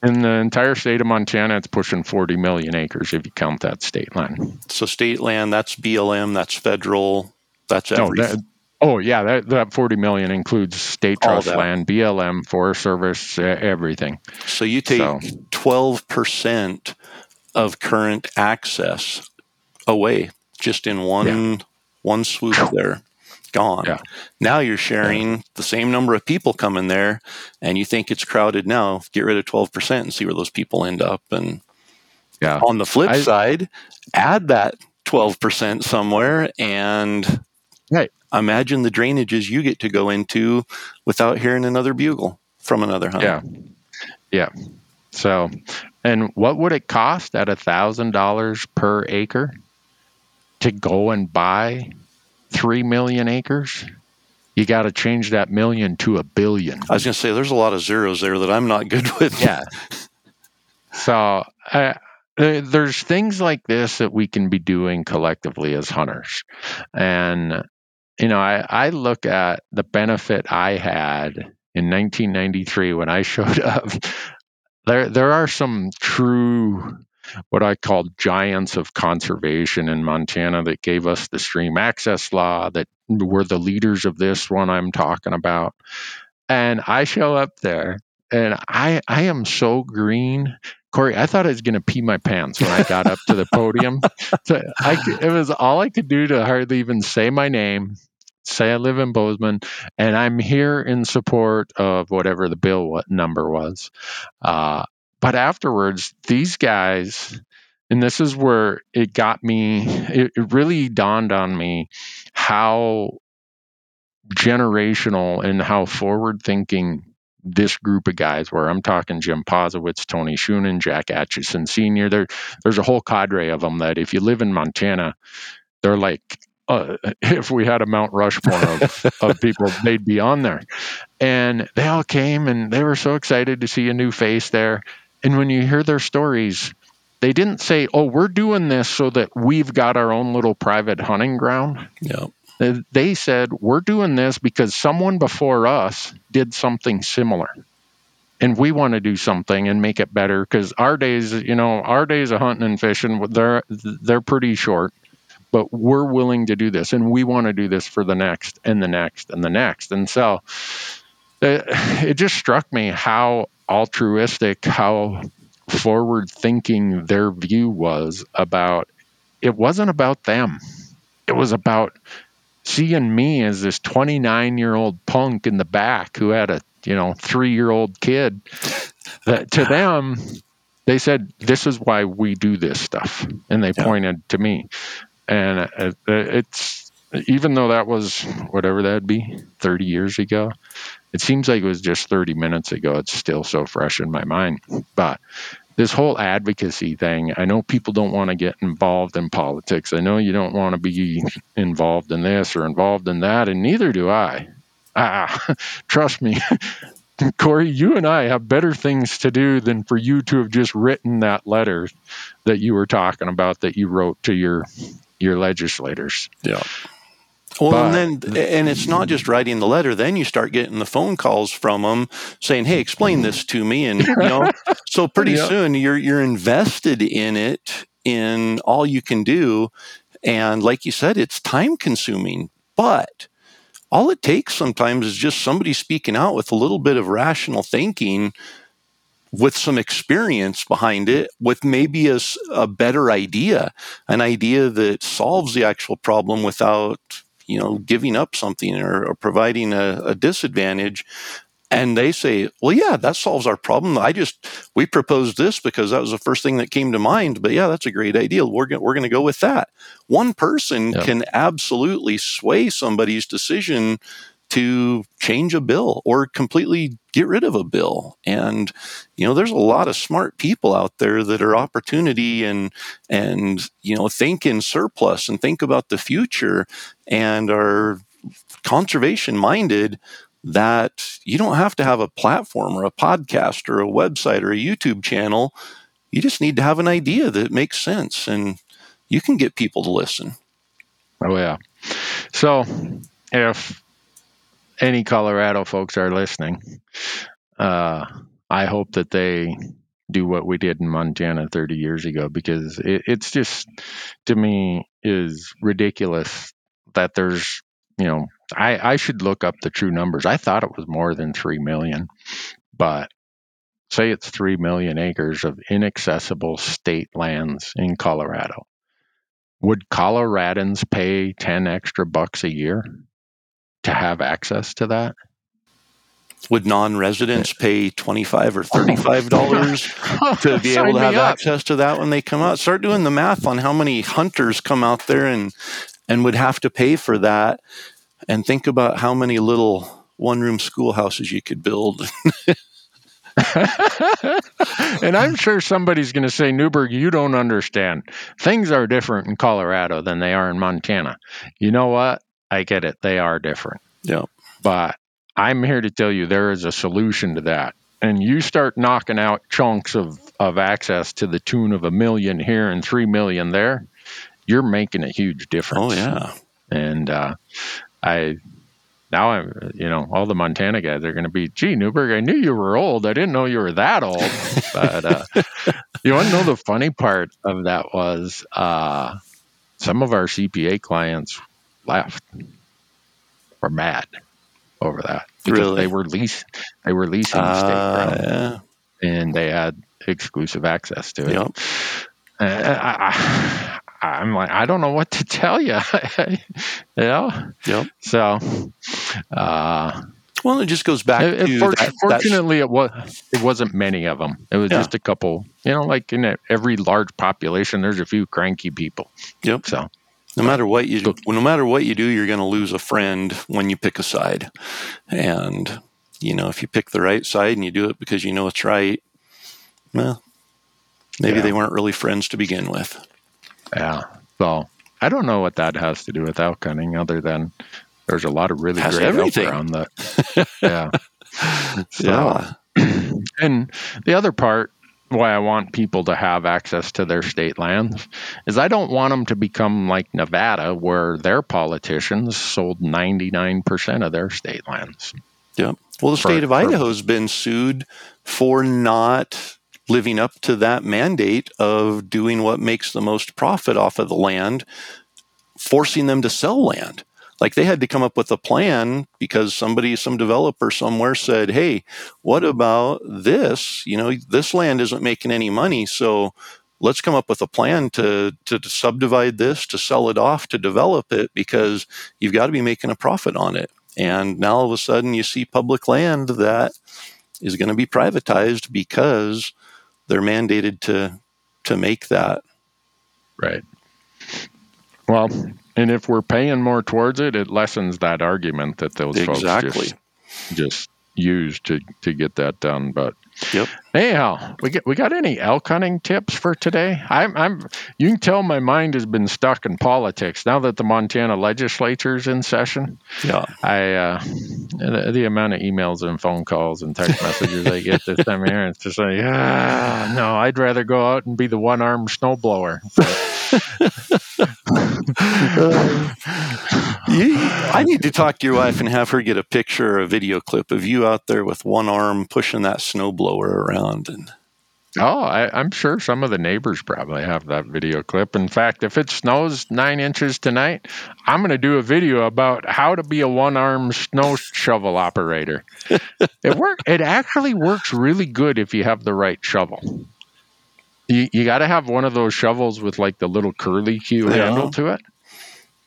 In the entire state of Montana, it's pushing 40 million acres if you count that state land. So state land, that's BLM, that's federal, that's No, everything. that, oh yeah, that, that 40 million includes state trust land, BLM, Forest Service, uh, everything. so you take so- twelve percent of current access away just in one one swoop there. Gone. Yeah. Now you're sharing the same number of people coming there and you think it's crowded now. Get rid of twelve percent and see where those people end up. And Yeah. on the flip I- side, add that twelve percent somewhere and Right. imagine the drainages you get to go into without hearing another bugle from another hunter. Yeah. Yeah. So, and what would it cost at a thousand dollars per acre to go and buy three million acres? You got to change that million to a billion. I was going to say there's a lot of zeros there that I'm not good with. Yeah. So, uh, there's things like this that we can be doing collectively as hunters. And, you know, I, I look at the benefit I had in 1993 when I showed up. There, there are some true, what I call giants of conservation in Montana that gave us the stream access law, that were the leaders of this one I'm talking about. And I show up there and I, I am so green. Corey, I thought I was going to pee my pants when I got up to the podium. So I, it was all I could do to hardly even say my name, say I live in Bozeman, and I'm here in support of whatever the bill number was. Uh, but afterwards, these guys, and this is where it got me, it, it really dawned on me how generational and how forward thinking this group of guys were. I'm talking Jim Posewitz, Tony Schoonen, Jack Atcheson Sr. There, there's a whole cadre of them that if you live in Montana, they're like uh, if we had a Mount Rushmore of, of people, they'd be on there. And they all came and they were so excited to see a new face there. And when you hear their stories, they didn't say, "Oh, we're doing this so that we've got our own little private hunting ground." Yeah. They said, "We're doing this because someone before us did something similar." And we want to do something and make it better because our days, you know, our days of hunting and fishing, they're they're pretty short but we're willing to do this and we want to do this for the next and the next and the next. And so it, it just struck me how altruistic, how forward thinking their view was about it wasn't about them. It was about seeing me as this 29 year old punk in the back who had a you know three year old kid that to them they said this is why we do this stuff and they yeah. pointed to me and uh, it's even though that was whatever that'd be 30 years ago it seems like it was just 30 minutes ago. It's still so fresh in my mind. But this whole advocacy thing i know people don't want to get involved in politics. I know you don't want to be involved in this or involved in that and neither do i. Ah trust me. Corey, you and I have better things to do than for you to have just written that letter that you were talking about that you wrote to your your legislators. Yeah. Well, but, and then, and it's not just writing the letter. Then you start getting the phone calls from them saying, "Hey, explain this to me." And you know, so pretty soon you're you're invested in it in all you can do, and like you said, it's time consuming. But all it takes sometimes is just somebody speaking out with a little bit of rational thinking with some experience behind it, with maybe a, a better idea, an idea that solves the actual problem without you know giving up something or, or providing a, a, disadvantage. And they say well yeah that solves our problem. I just we proposed this because that was the first thing that came to mind but yeah that's a great idea. We're going we're going to go with that. One person yep. can absolutely sway somebody's decision to change a bill or completely get rid of a bill. And you know, there's a lot of smart people out there that are opportunity and and you know think in surplus and think about the future and are conservation minded that you don't have to have a platform or a podcast or a website or a YouTube channel. You just need to have an idea that makes sense and you can get people to listen. Oh yeah. So if any Colorado folks are listening, uh, I hope that they do what we did in Montana 30 years ago because it, it's just, to me, is ridiculous that there's, you know, I, I should look up the true numbers. I thought it was more than 3 million, but say it's 3 million acres of inaccessible state lands in Colorado. Would Coloradans pay 10 extra bucks a year to have access to that. Would non-residents pay twenty-five or thirty-five oh, dollars to be able to have up. access to that when they come out? Start doing the math on how many hunters come out there and and would have to pay for that, and think about how many little one-room schoolhouses you could build. and I'm sure somebody's going to say, Newberg, you don't understand. Things are different in Colorado than they are in Montana. You know what? I get it. They are different. Yeah. But I'm here to tell you there is a solution to that. And you start knocking out chunks of, of access to the tune of a million here and three million there, you're making a huge difference. Oh, yeah. And uh, I now I'm, you know, all the Montana guys are going to be, gee, Newberg, I knew you were old. I didn't know you were that old. but uh, you want to know the funny part of that was uh, some of our CPA clients left or mad over that because really? they were lease they were leasing uh, state ground yeah. and they had exclusive access to it. Yep. Uh, I, am like I don't know what to tell you, you know. Yep. So, uh, well, it just goes back it, to. For, that, fortunately, it was it wasn't many of them. It was yeah. just a couple. You know, like in every large population, there's a few cranky people. Yep. So no matter what you no matter what you do, you're going to lose a friend when you pick a side. And you know, if you pick the right side and you do it because you know it's right, well, maybe yeah. they weren't really friends to begin with. Yeah. So I don't know what that has to do with elk hunting, other than there's a lot of really Has great everything. elk around that. yeah. So- yeah. and the other part why I want people to have access to their state lands is I don't want them to become like Nevada, where their politicians sold 99% of their state lands. Yep. Well, the For- state of Idaho's been sued for not living up to that mandate of doing what makes the most profit off of the land, forcing them to sell land. Like they had to come up with a plan because somebody, some developer somewhere said, Hey, what about this? You know, this land isn't making any money. So let's come up with a plan to, to, to subdivide this, to sell it off, to develop it because you've got to be making a profit on it. And now all of a sudden you see public land that is going to be privatized because they're mandated to to make that. Right. Well, and if we're paying more towards it, it lessens that argument that those Exactly. folks just, just use to, to get that done. But Yep. anyhow, we get we got any elk hunting tips for today? I'm I'm you can tell my mind has been stuck in politics now that the Montana legislature's in session. Yeah. I uh, the, the amount of emails and phone calls and text messages I get this time of year, it's just like, ah, no, I'd rather go out and be the one armed snowblower. You, I need to talk to your wife and have her get a picture or a video clip of you out there with one arm pushing that snowblower around. And Oh, I, I'm sure some of the neighbors probably have that video clip. In fact, if it snows nine inches tonight, I'm going to do a video about how to be a one-armed snow shovel operator. it work. It actually works really good if you have the right shovel. You you got to have one of those shovels with like the little curly Q Yeah. handle to it.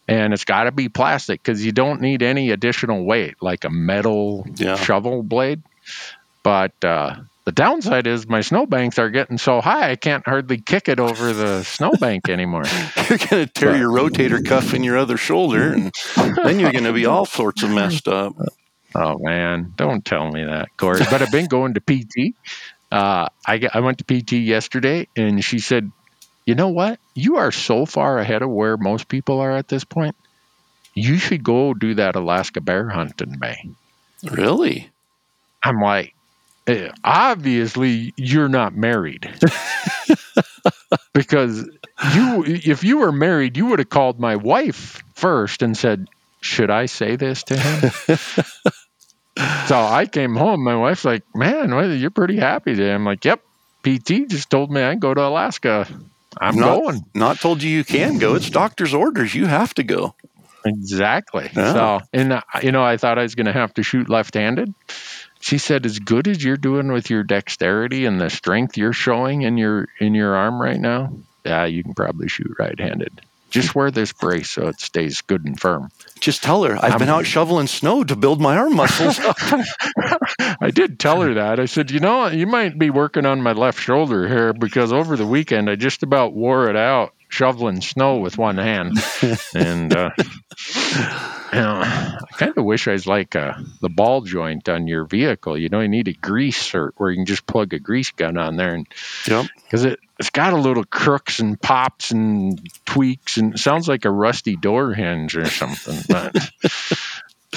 And it's got to be plastic because you don't need any additional weight, like a metal Yeah. shovel blade. But uh, the downside is my snowbanks are getting so high I can't hardly kick it over the snowbank anymore. you're going to tear your rotator cuff in your other shoulder, and then you're going to be all sorts of messed up. Oh man, don't tell me that, Corey. But I've been going to PT. Uh, I I went to PT yesterday, and she said, "You know what? You are so far ahead of where most people are at this point. You should go do that Alaska bear hunt in May." Really? I'm like, eh, obviously you're not married. because you if you were married, you would have called my wife first and said, "Should I say this to him?" so I came home, my wife's like, "Man, you're pretty happy today." I'm like, "Yep, PT just told me I can go to Alaska. I'm not, going." Not told you you can go. It's doctor's orders. You have to go. Exactly. Yeah. So, and uh, you know, I thought I was going to have to shoot left-handed. She said, "As good as you're doing with your dexterity and the strength you're showing in your in your arm right now, yeah, you can probably shoot right-handed. Just wear this brace so it stays good and firm." Just tell her I've been I'm- out shoveling snow to build my arm muscles. I did tell her that. I said, "You know, you might be working on my left shoulder here because over the weekend I just about wore it out shoveling snow with one hand." and uh, know, I kind of wish I was like uh, the ball joint on your vehicle. You know, you need a grease zerk where you can just plug a grease gun on there, and yep. because it it's got a little crooks and pops and tweaks, and it sounds like a rusty door hinge or something. But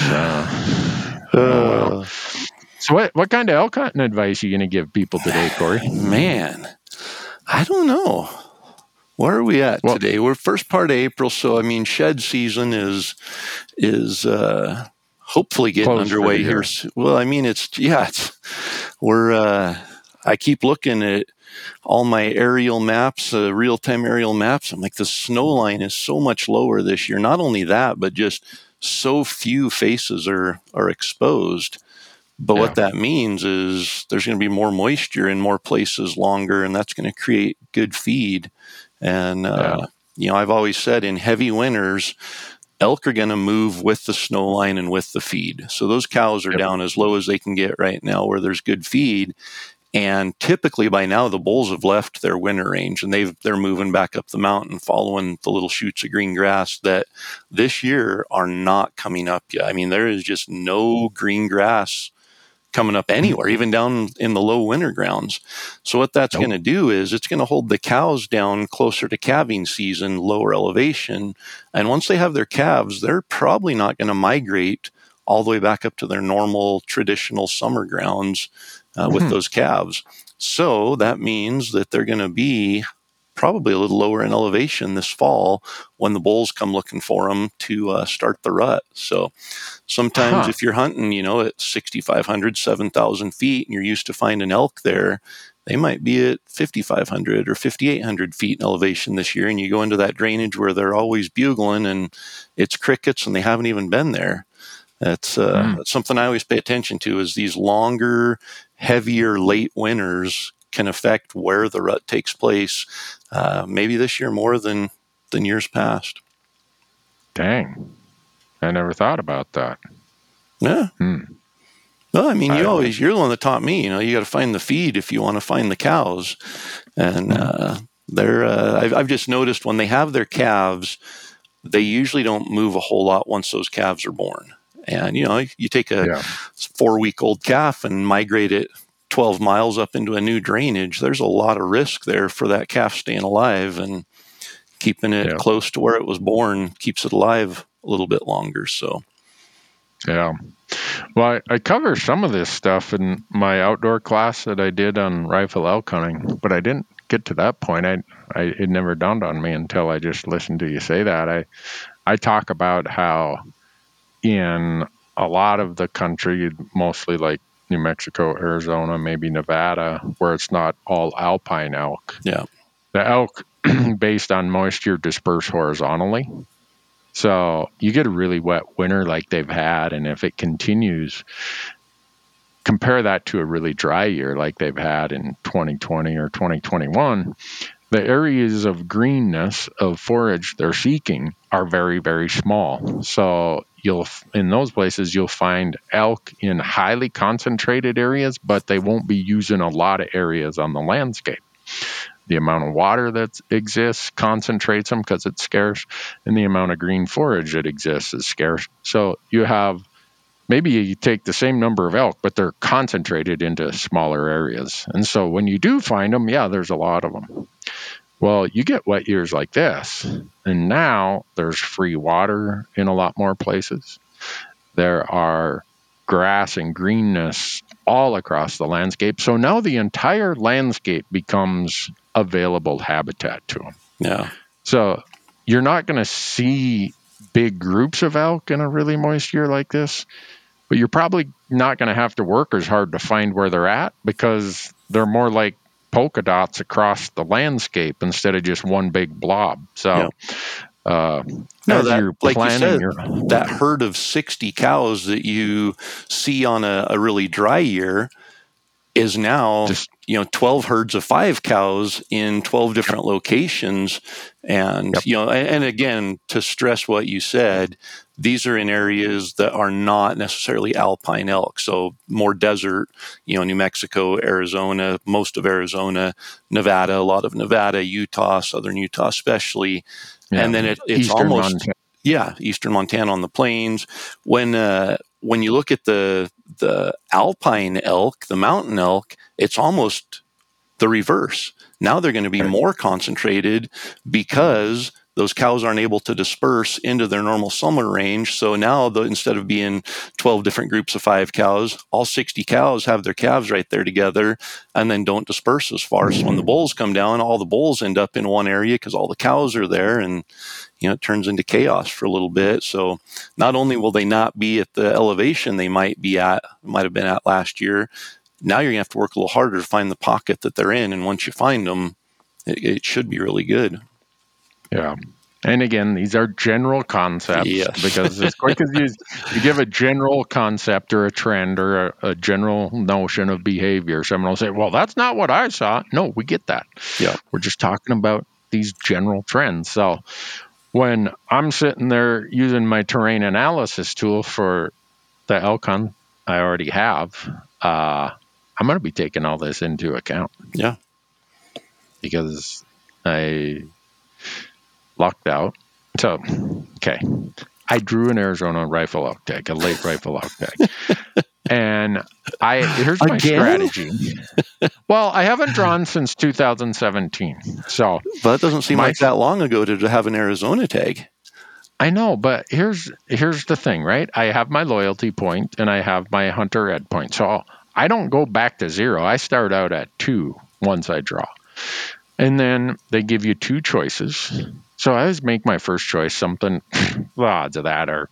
uh, Uh, so, what what kind of elk hunting advice are you going to give people today, Corey? man, I don't know. Where are we at Well- today? We're first part of April, so I mean, shed season is is uh, hopefully getting underway the here. Well, I mean, it's yeah, it's we're. Uh, I keep looking at all my aerial maps, uh, real time aerial maps. I'm like, the snow line is so much lower this year. Not only that, but just so few faces are are exposed. But Yeah. what that means is there's going to be more moisture in more places longer, and that's going to create good feed. And uh, Yeah. you know, I've always said in heavy winters, elk are going to move with the snow line and with the feed. So those cows are Yep. down as low as they can get right now, where there's good feed. And typically by now the bulls have left their winter range and they've they're moving back up the mountain following the little shoots of green grass that this year are not coming up yet. I mean, there is just no green grass coming up anywhere, even down in the low winter grounds. So what that's nope. going to do is it's going to hold the cows down closer to calving season, lower elevation. And once they have their calves, they're probably not going to migrate all the way back up to their normal traditional summer grounds uh, with mm-hmm. those calves. So that means that they're going to be probably a little lower in elevation this fall when the bulls come looking for them to uh, start the rut. So sometimes huh. if you're hunting, you know, at 6,500, 7,000 feet and you're used to finding elk there, they might be at 5,500 or 5,800 feet in elevation this year. And you go into that drainage where they're always bugling and it's crickets and they haven't even been there. That's, uh, mm. that's something I always pay attention to is these longer, heavier late winters can affect where the rut takes place. Uh, maybe this year more than than years past. Dang, I never thought about that. Yeah. Hmm. Well, I mean, you I always you're the one that taught me. You know, you got to find the feed if you want to find the cows, and uh, they're. Uh, I've, I've just noticed when they have their calves, they usually don't move a whole lot once those calves are born. And you know, you take a yeah. four week old calf and migrate it 12 miles up into a new drainage, there's a lot of risk there for that calf staying alive and keeping it yeah. close to where it was born keeps it alive a little bit longer. So, yeah. Well, I, I cover some of this stuff in my outdoor class that I did on rifle elk hunting, but I didn't get to that point. I, I it never dawned on me until I just listened to you say that. I I talk about how in a lot of the country, mostly like New Mexico, Arizona, maybe Nevada, where it's not all alpine elk. Yeah. The elk, based on moisture, disperse horizontally. So you get a really wet winter like they've had, and if it continues, compare that to a really dry year like they've had in 2020 or 2021, the areas of greenness of forage they're seeking are very, very small. So you'll in those places you'll find elk in highly concentrated areas, but they won't be using a lot of areas on the landscape. The amount of water that exists concentrates them because it's scarce, and the amount of green forage that exists is scarce. So you have maybe you take the same number of elk, but they're concentrated into smaller areas. And so when you do find them, yeah, there's a lot of them. Well, you get wet years like this, and now there's free water in a lot more places. There are grass and greenness all across the landscape. So now the entire landscape becomes available habitat to them. Yeah. So you're not going to see big groups of elk in a really moist year like this, but you're probably not going to have to work as hard to find where they're at because they're more like polka dots across the landscape instead of just one big blob. So, yeah. uh, no, that, like you said, your- that herd of 60 cows that you see on a, a really dry year is now just, you know 12 herds of five cows in 12 different locations and yep. you know and, and, again to stress what you said these are in areas that are not necessarily alpine elk, so more desert, you know, New Mexico, Arizona, most of Arizona, Nevada, a lot of Nevada, Utah, southern Utah especially. Yeah. And then it, it's Eastern almost Montana. yeah, eastern Montana on the plains. When uh, when you look at the the alpine elk, the mountain elk, it's almost the reverse. Now they're going to be more concentrated because those cows aren't able to disperse into their normal summer range. So now, the, instead of being 12 different groups of five cows, all 60 cows have their calves right there together and then don't disperse as far. So when the mm-hmm. bulls come down, all the bulls end up in one area because all the cows are there and you know, it turns into chaos for a little bit. So not only will they not be at the elevation they might be at, might have been at last year, now you're gonna have to work a little harder to find the pocket that they're in. And once you find them, it, it should be really good. Yeah. And again, these are general concepts yes. because as quick as you, you give a general concept or a trend or a, a, general notion of behavior, someone will say, Well, that's not what I saw. No, we get that. Yeah. We're just talking about these general trends. So when I'm sitting there using my terrain analysis tool for the Elcon I already have, uh, I'm going to be taking all this into account. Yeah. Because I lucked out. So, okay. I drew an Arizona rifle elk tag, a late rifle elk tag. And I here's my Again? strategy. well, I haven't drawn since 2017. So But it doesn't seem My- like that long ago to, to have an Arizona tag. I know, but here's here's the thing, right? I have my loyalty point and I have my hunter ed point. So I don't go back to zero. I start out at two once I draw. And then they give you two choices. So I always make my first choice something the odds of that are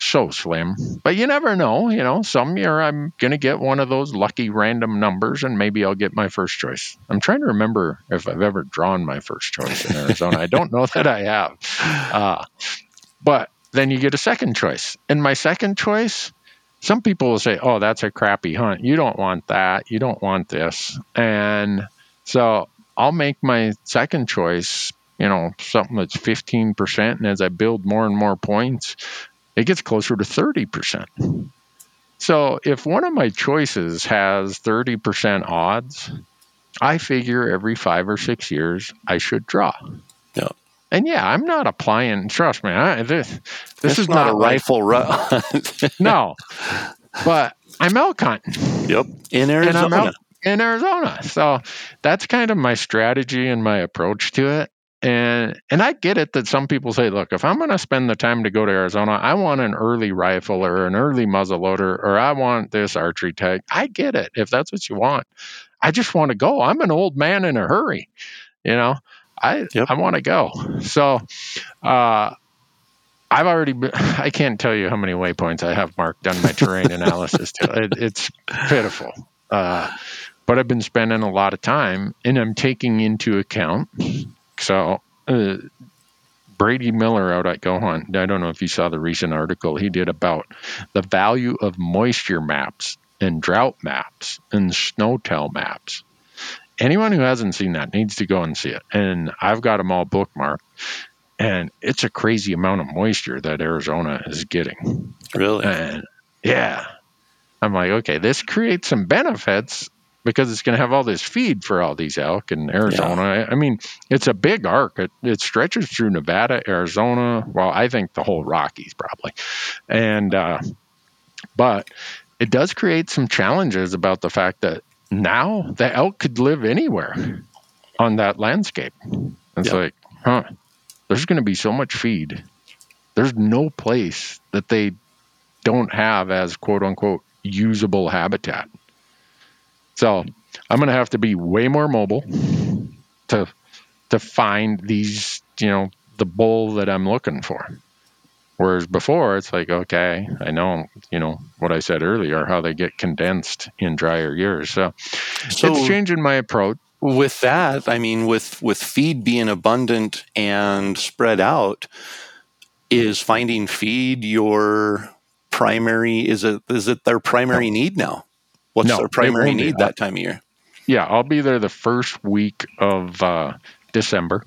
so slim. But you never know, you know, some year I'm gonna get one of those lucky random numbers and maybe I'll get my first choice. I'm trying to remember if I've ever drawn my first choice in Arizona. I don't know that I have. Uh, but then you get a second choice. And my second choice, some people will say, oh, that's a crappy hunt. You don't want that. You don't want this. And so I'll make my second choice, you know, something that's 15%. And as I build more and more points, it gets closer to 30%. So if one of my choices has 30% odds, I figure every five or six years I should draw. Yeah. And yeah, I'm not applying. Trust me, I, this this It's is not, not, a like- rifle rut. no, but I'm elk hunting yep. In Arizona. in Arizona, so that's kind of my strategy and my approach to it. And and I get it that some people say, look, if I'm going to spend the time to go to Arizona, I want an early rifle or an early muzzleloader, or I want this archery tag. I get it if that's what you want. I just want to go. I'm an old man in a hurry, you know. I Yep. I want to go. So, uh, I've already. Been, I can't tell you how many waypoints I have marked on my terrain analysis. To, it, it's pitiful. Uh, but I've been spending a lot of time, and I'm taking into account. So, uh, Brady Miller out at Go Hunt, I don't know if you saw the recent article he did about the value of moisture maps and drought maps and SNOTEL maps. Anyone who hasn't seen that needs to go and see it. And I've got them all bookmarked. And it's a crazy amount of moisture that Arizona is getting. Really? And yeah, I'm like, okay, this creates some benefits because it's going to have all this feed for all these elk in Arizona. I, I mean, it's a big arc. It, it stretches through Nevada, Arizona. Well, I think the whole Rockies probably. And, uh, but it does create some challenges about the fact that now the elk could live anywhere on that landscape. It's Yep. like, huh, there's going to be so much feed. There's no place that they don't have as quote unquote usable habitat. So I'm going to have to be way more mobile to to find these, you know, the bull that I'm looking for. Whereas before, it's like, okay, I know, you know, what I said earlier, how they get condensed in drier years. So, So it's changing my approach. with that, I mean, with with feed being abundant and spread out, is finding feed your primary? Is it is it their primary need now? What's No, their primary need that time of year? Yeah, I'll be there the first week of uh, December,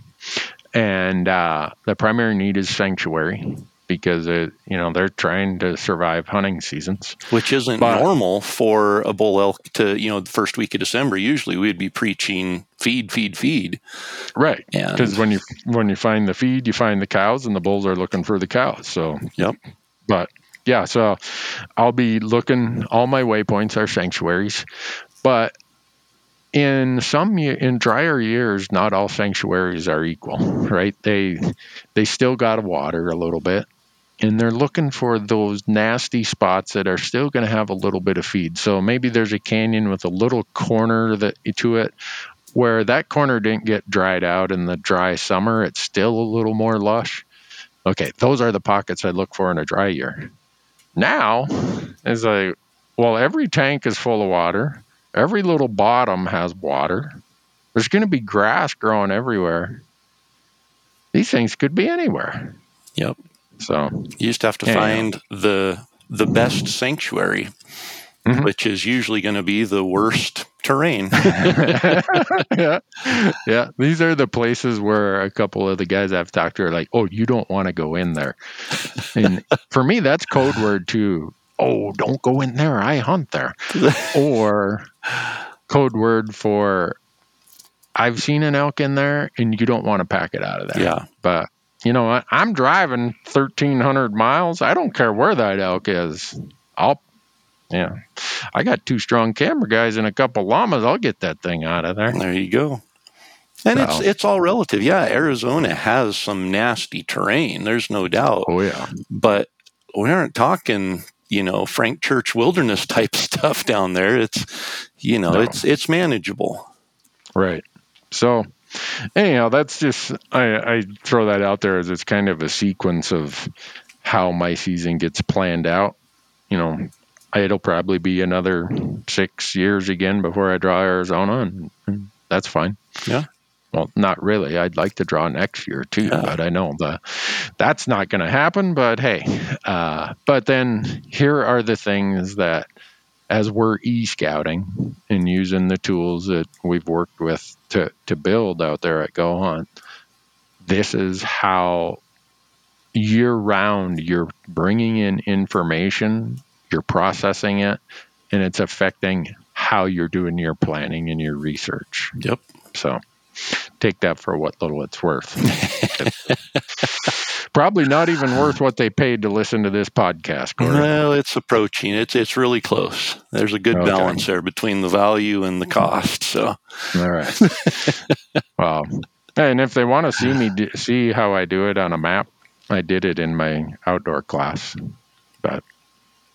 and uh, the primary need is sanctuary because it, you know they're trying to survive hunting seasons. Which isn't But- normal for a bull elk to you know the first week of December. Usually we'd be preaching feed, feed, feed. Right. Because when you when you find the feed, you find the cows, and the bulls are looking for the cows. So, Yep. But yeah, so I'll be looking. All my waypoints are sanctuaries, but in some in drier years, not all sanctuaries are equal. Right? They they still got to water a little bit. And they're looking for those nasty spots that are still going to have a little bit of feed. So maybe there's a canyon with a little corner that to it where that corner didn't get dried out in the dry summer, it's still a little more lush. Okay, those are the pockets I look for in a dry year. Now, is like, well, every tank is full of water. Every little bottom has water. There's going to be grass growing everywhere. These things could be anywhere. Yep. So, You just have to find the the best sanctuary, Mhm. which is usually going to be the worst terrain. yeah, yeah. These are the places where a couple of the guys I've talked to are like, "Oh, you don't want to go in there." And for me, that's code word too. Oh, don't go in there. I hunt there. Or code word for I've seen an elk in there, and you don't want to pack it out of there. yeah. But you know what? I'm driving 1,300 miles. I don't care where that elk is. I'll yeah, I got two strong camera guys and a couple llamas. I'll get that thing out of there. There you go. And So- it's it's all relative. Yeah, Arizona has some nasty terrain. There's no doubt. Oh yeah, But we aren't talking, you know, Frank Church wilderness type stuff down there. It's, you know, No. it's it's manageable. right. So anyhow, that's just I, I throw that out there as it's kind of a sequence of how my season gets planned out. You know, it'll probably be another six years again before I draw Arizona, and, and that's fine. Yeah. Well, not really. I'd like to draw next year too, Yeah. but I know the that's not going to happen. But hey, uh, but then here are the things that, as we're e scouting and using the tools that we've worked with to to build out there at Go Hunt, this is how year round you're bringing in information, you're processing it, and it's affecting how you're doing your planning and your research. Yep. So take that for what little it's worth. Probably not even worth what they paid to listen to this podcast. Corey. Well, it's approaching. It's it's really close. There's a good Okay. balance there between the value and the cost. So All right. well, and if they want to see me do, see how I do it on a map, I did it in my outdoor class. But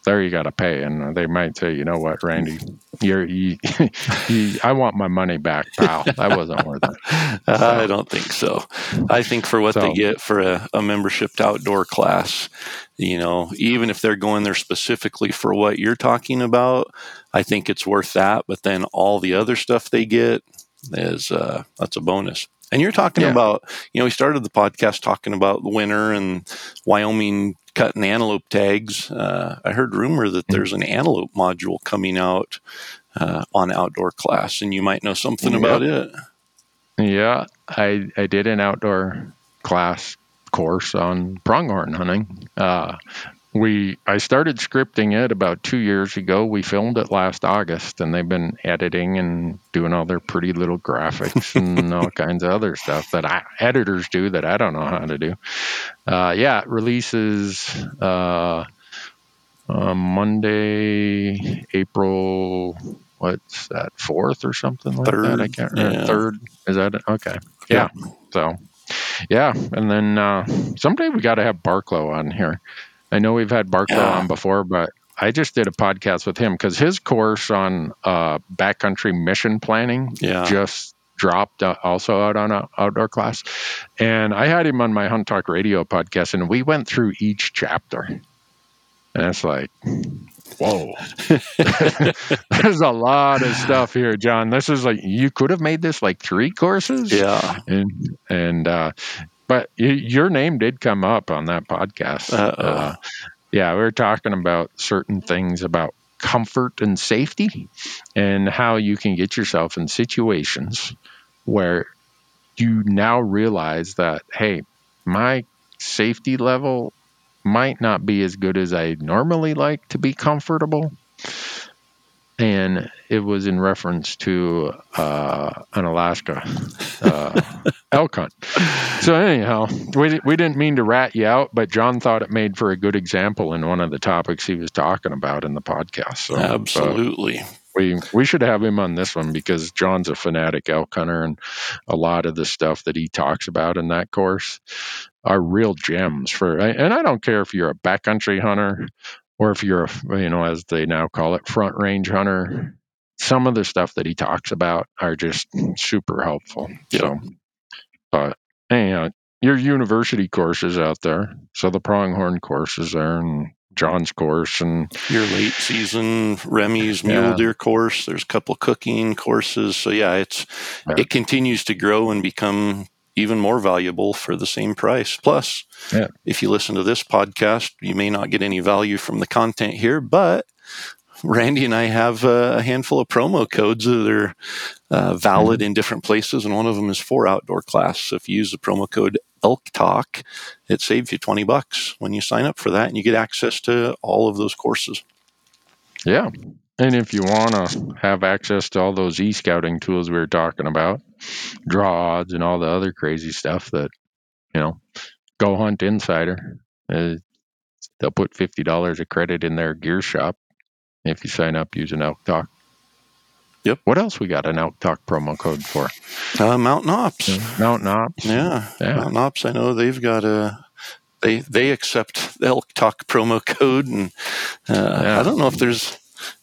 there you got to pay, and they might say, you know what, Randy, you're you, you, I want my money back, pal. That wasn't worth it. I don't think so. I think for what they get for a, a membership to outdoor class, you know, even if they're going there specifically for what you're talking about, I think it's worth that. But then all the other stuff they get is uh, that's a bonus. And you're talking Yeah. about, you know, we started the podcast talking about the winter and Wyoming cutting antelope tags. Uh, I heard rumor that there's an antelope module coming out uh, on outdoor class, and you might know something Yep. about it. Yeah, I I did an outdoor class course on pronghorn hunting. Uh, we I started scripting it about two years ago. We filmed it last August, and they've been editing and doing all their pretty little graphics and all kinds of other stuff that I, editors do that I don't know how to do. Uh, yeah, it releases uh, uh, Monday, April. What's that? Fourth or something like that? I Third, can't remember. yeah. Third is that it? Okay? Yeah. So, yeah, and then uh, someday we got to have Barklow on here. I know we've had Barklow Yeah. on before, but I just did a podcast with him because his course on uh, backcountry mission planning Yeah. just dropped uh, also out on an outdoor class, and I had him on my Hunt Talk Radio podcast, and we went through each chapter, and it's like, whoa, there's a lot of stuff here, John. This is like you could have made this like three courses, Yeah. and and uh, but your name did come up on that podcast. Uh, yeah, we were talking about certain things about comfort and safety, and how you can get yourself in situations where you now realize that hey, my safety level might not be as good as I normally like to be comfortable. And it was in reference to uh, an Alaska uh, elk hunt. So anyhow, we we didn't mean to rat you out, but John thought it made for a good example in one of the topics he was talking about in the podcast. So uh, Absolutely. we we should have him on this one because John's a fanatic elk hunter, and a lot of the stuff that he talks about in that course are real gems for. And I don't care if you're a backcountry hunter or if you're a you know as they now call it front range hunter. Some of the stuff that he talks about are just super helpful. So, but anyhow, your university courses out there. So the pronghorn course is there, and John's course, and Your late season Remy's mule Yeah. deer course. There's a couple cooking courses. So yeah, it's Yeah. it continues to grow and become even more valuable for the same price. Plus, Yeah. if you listen to this podcast, you may not get any value from the content here, but Randy and I have a handful of promo codes that are uh, valid in different places, and one of them is for outdoor class. So if you use the promo code Elk Talk, it saves you twenty bucks when you sign up for that, and you get access to all of those courses. Yeah. And if you want to have access to all those e scouting tools we were talking about, draw odds and all the other crazy stuff that, you know, Go Hunt Insider, uh, they'll put $50 of credit in their gear shop if you sign up using Elk Talk. Yep. What else we got an Elk Talk promo code for? Uh, Mountain Ops. Mountain Ops. Yeah. Yeah. Mountain Ops. I know they've got a. They they accept Elk Talk promo code, and uh, Yeah. I don't know if there's.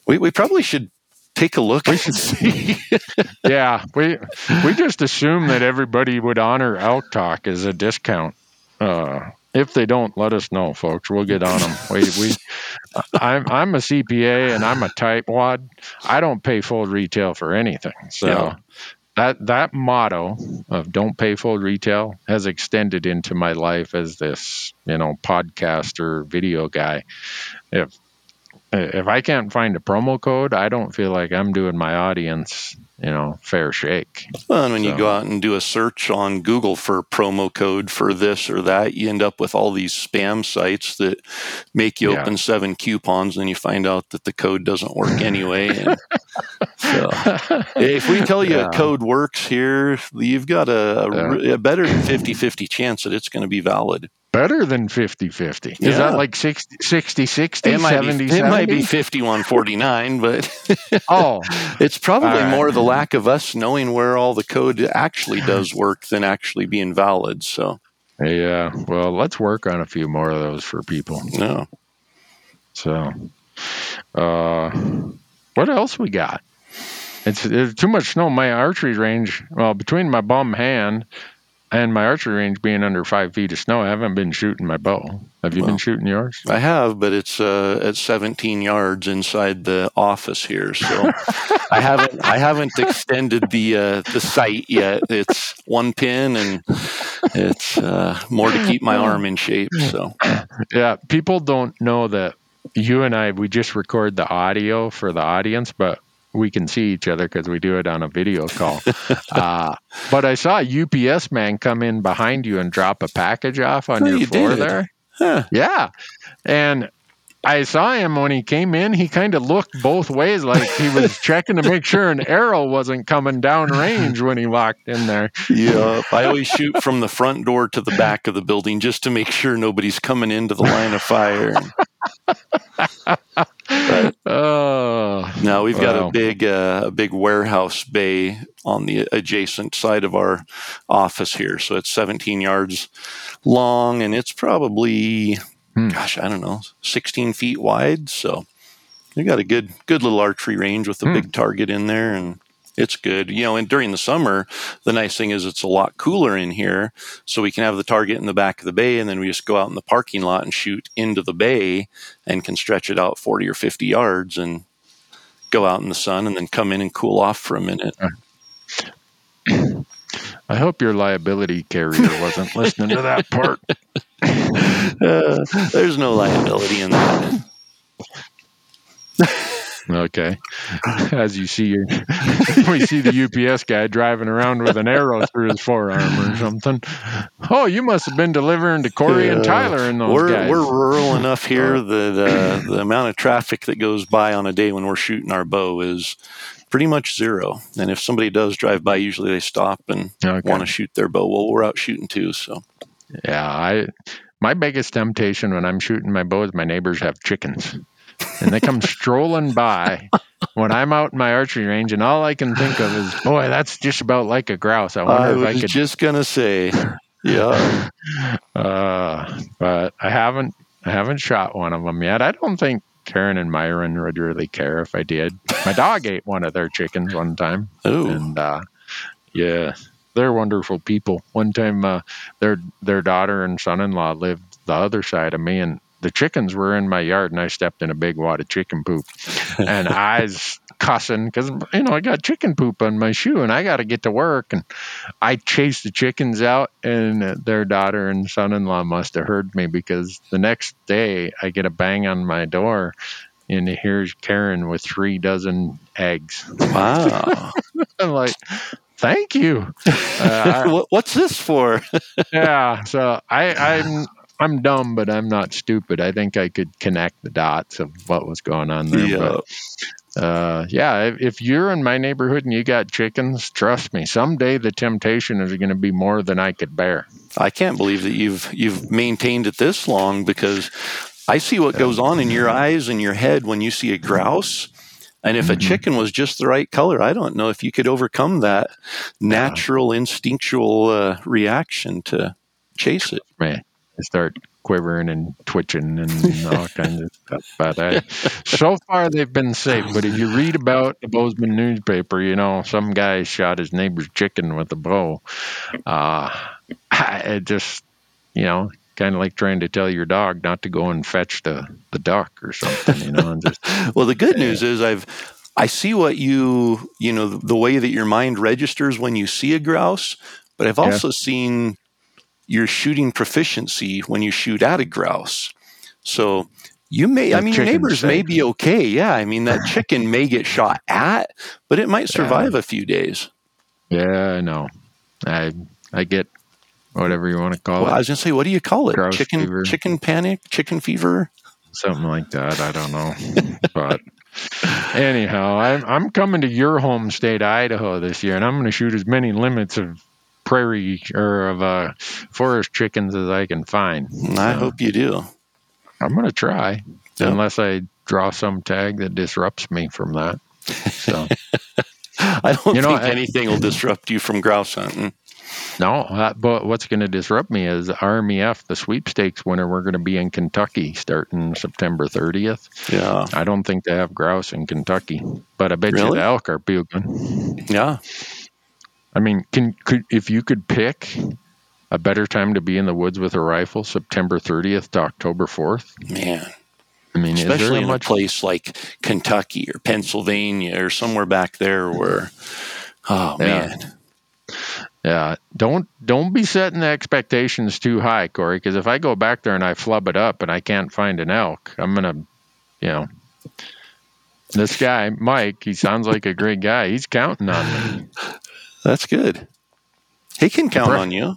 We we probably should take a look. We should- see. yeah, we we just assume that everybody would honor Elk Talk as a discount. Uh, if they don't, let us know, folks. We'll get on them. We, we, I'm I'm a CPA and I'm a tightwad. I don't pay full retail for anything. So Yeah. that that motto of don't pay full retail has extended into my life as this you know podcaster video guy. If if I can't find a promo code, I don't feel like I'm doing my audience, you know, fair shake. Well, and when you go out and do a search on Google for promo code for this or that, you end up with all these spam sites that make you Yeah. open seven coupons, and you find out that the code doesn't work anyway. And so, if we tell you Yeah. a code works here, you've got a, a, re- a better than 50 50 chance that it's going to be valid. Better than 50 50. Is Yeah. that like 60 60 60, It might, 70 be, it might be 70? 5149, but Oh, it's probably All right. more the lack of us knowing where all the code actually does work than actually being valid. So, yeah. Well, let's work on a few more of those for people. no. So, uh, what else we got? It's there's too much snow. My archery range, well, between my bum hand and my archery range being under five feet of snow, I haven't been shooting my bow. Have you Well. been shooting yours? I have, but it's uh, at 17 yards inside the office here, so I haven't I haven't extended the uh, the sight yet. It's one pin, and it's uh, more to keep my arm in shape. So Yeah, people don't know that you and I we just record the audio for the audience, but we can see each other because we do it on a video call. uh, but I saw a UPS man come in behind you and drop a package off on Oh, your you floor did? there. Huh. Yeah, and I saw him when he came in. He kind of looked both ways, like he was checking to make sure an arrow wasn't coming down range when he walked in there. yeah, I always shoot from the front door to the back of the building just to make sure nobody's coming into the line of fire. Oh, Now we've got Wow. a big uh, a big warehouse bay on the adjacent side of our office here, so it's 17 yards long, and it's probably. Gosh, I don't know, 16 feet wide. So we got a good good little archery range with a Hmm. big target in there, and it's good. You know, and during the summer, the nice thing is it's a lot cooler in here, so we can have the target in the back of the bay, and then we just go out in the parking lot and shoot into the bay, and can stretch it out 40 or 50 yards, and go out in the sun, and then come in and cool off for a minute. I hope your liability carrier wasn't listening to that part. Uh, there's no liability in that. Okay. As you see, your, we see the UPS guy driving around with an arrow through his forearm or something. Oh, you must have been delivering to Corey and Tyler and those we're guys. we're rural enough here that uh, the amount of traffic that goes by on a day when we're shooting our bow is pretty much zero. And if somebody does drive by, usually they stop and Okay. want to shoot their bow. Well, we're out shooting too, so Yeah, I. My biggest temptation when I'm shooting my bow is my neighbors have chickens, and they come strolling by when I'm out in my archery range, and all I can think of is, boy, that's just about like a grouse. I I wonder if was I could just gonna say, yeah, Uh, but I haven't I haven't shot one of them yet. I don't think Karen and Myron would really care if I did. My dog ate one of their chickens one time, oh, and uh, yeah, they're wonderful people. One time, uh, their their daughter and son-in-law lived the other side of me, and the chickens were in my yard, and I stepped in a big wad of chicken poop, and I was cussing because you know I got chicken poop on my shoe, and I got to get to work, and I chased the chickens out, and their daughter and son-in-law must have heard me because the next day I get a bang on my door. And here's Karen with three dozen eggs. wow. I'm like, thank you. Uh, what, what's this for? yeah. So I, I'm I'm dumb, but I'm not stupid. I think I could connect the dots of what was going on there. Yeah. But uh, yeah, if, if you're in my neighborhood and you got chickens, trust me, someday the temptation is going to be more than I could bear. I can't believe that you've you've maintained it this long because I see what goes on in your eyes and your head when you see a grouse. And if a Mhm. chicken was just the right color, I don't know if you could overcome that natural instinctual uh, reaction to chase it. man, I start quivering and twitching and all kinds of stuff. But I, so far they've been safe. But if you read about the Bozeman newspaper, you know some guy shot his neighbor's chicken with a bow. Uh, it just, you know, kind of like trying to tell your dog not to go and fetch the the duck or something. You know, and just Well, the good news is I've I see what you you know the way that your mind registers when you see a grouse, but I've Yeah. also seen your shooting proficiency when you shoot at a grouse. So you may I mean your neighbors may be okay. Yeah, I mean that chicken may get shot at, but it might survive a few days. yeah, I know. I I get whatever you want to call it. I was gonna say, what do you call it? Grouse chicken fever. chicken panic, chicken fever. something like that. I don't know, but. Anyhow, I'm I'm coming to your home state, Idaho, this year, and I'm going to shoot as many limits of prairie or of uh, forest chickens as I can find. I hope you do. I'm going to try, Yeah. unless I draw some tag that disrupts me from that. So I don't You know, think I- anything will disrupt you from grouse hunting. no, uh, but what's going to disrupt me is RMEF, the sweepstakes winner. We're going to be in Kentucky starting September 30th. Yeah, I don't think they have grouse in Kentucky, but I bet you the elk are puking. yeah. I mean, can could if you could pick a better time to be in the woods with a rifle, September 30th to October 4th? Man, I mean, especially in much? a place like Kentucky or Pennsylvania or somewhere back there where, oh Yeah. man, Yeah, don't don't be setting the expectations too high, Corey. Because if I go back there and I flub it up and I can't find an elk, I'm gonna, you know, this guy Mike. He sounds like a great guy. He's counting on me. That's good. He can count on you.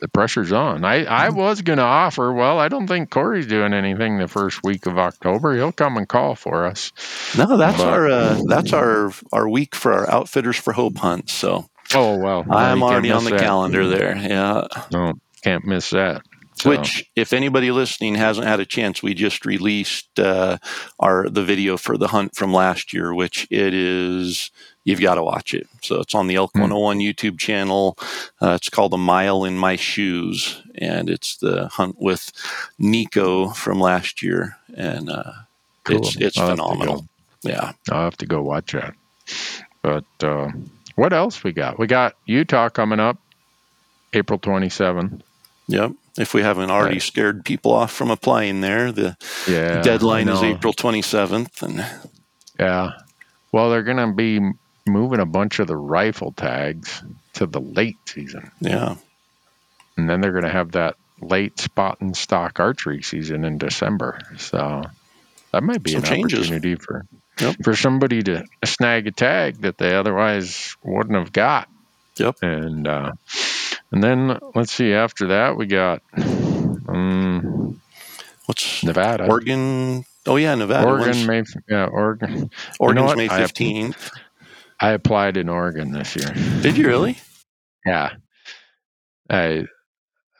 The pressure's on. I I was gonna offer. Well, I don't think Corey's doing anything the first week of October. He'll come and call for us. No, that's But- our uh, that's our our week for our outfitters for hope hunts. So Oh well, well, I'm already on the that. calendar there. Yeah. No, can't miss that. So, Which, if anybody listening hasn't had a chance, we just released uh, our the video for the hunt from last year, which it is you've got to watch it. So it's on the Elk Hmm. 101 YouTube channel. Uh, it's called "A Mile in My Shoes," and it's the hunt with Nico from last year, and uh, Cool. it's it's I'll phenomenal. Yeah, I'll have to go watch that. But uh, what else we got? We got Utah coming up, April 27th. Yep. If we haven't already Right. scared people off from applying there, the Yeah, deadline is. April 27th, and Yeah. Well, they're going to be moving a bunch of the rifle tags to the late season, yeah. and then they're going to have that late spot and stock archery season in December. So that might be Some an changes. opportunity for Yep. for somebody to snag a tag that they otherwise wouldn't have got. Yep. And uh, and then let's see. After that, we got um, What's Nevada, Oregon? Oh yeah, Nevada. Oregon, May. Yeah, Oregon. Oregon's what? May fifteenth. I applied in Oregon this year. Did you really? Yeah. I,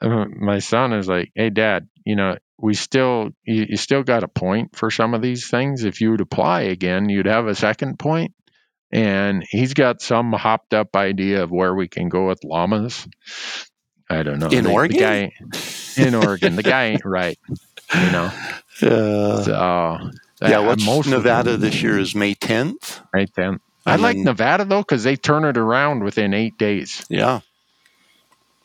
uh, my son is like, hey, dad, you know, we still, you, you still got a point for some of these things. If you would apply again, you'd have a second point. And he's got some hopped up idea of where we can go with llamas. I don't know. In The- the Oregon? guy, in Oregon. The guy ain't right, you know. Uh, So, yeah. I- What's most Nevada this year is May tenth. Right then. I And like Nevada though because they turn it around within eight days. Yeah,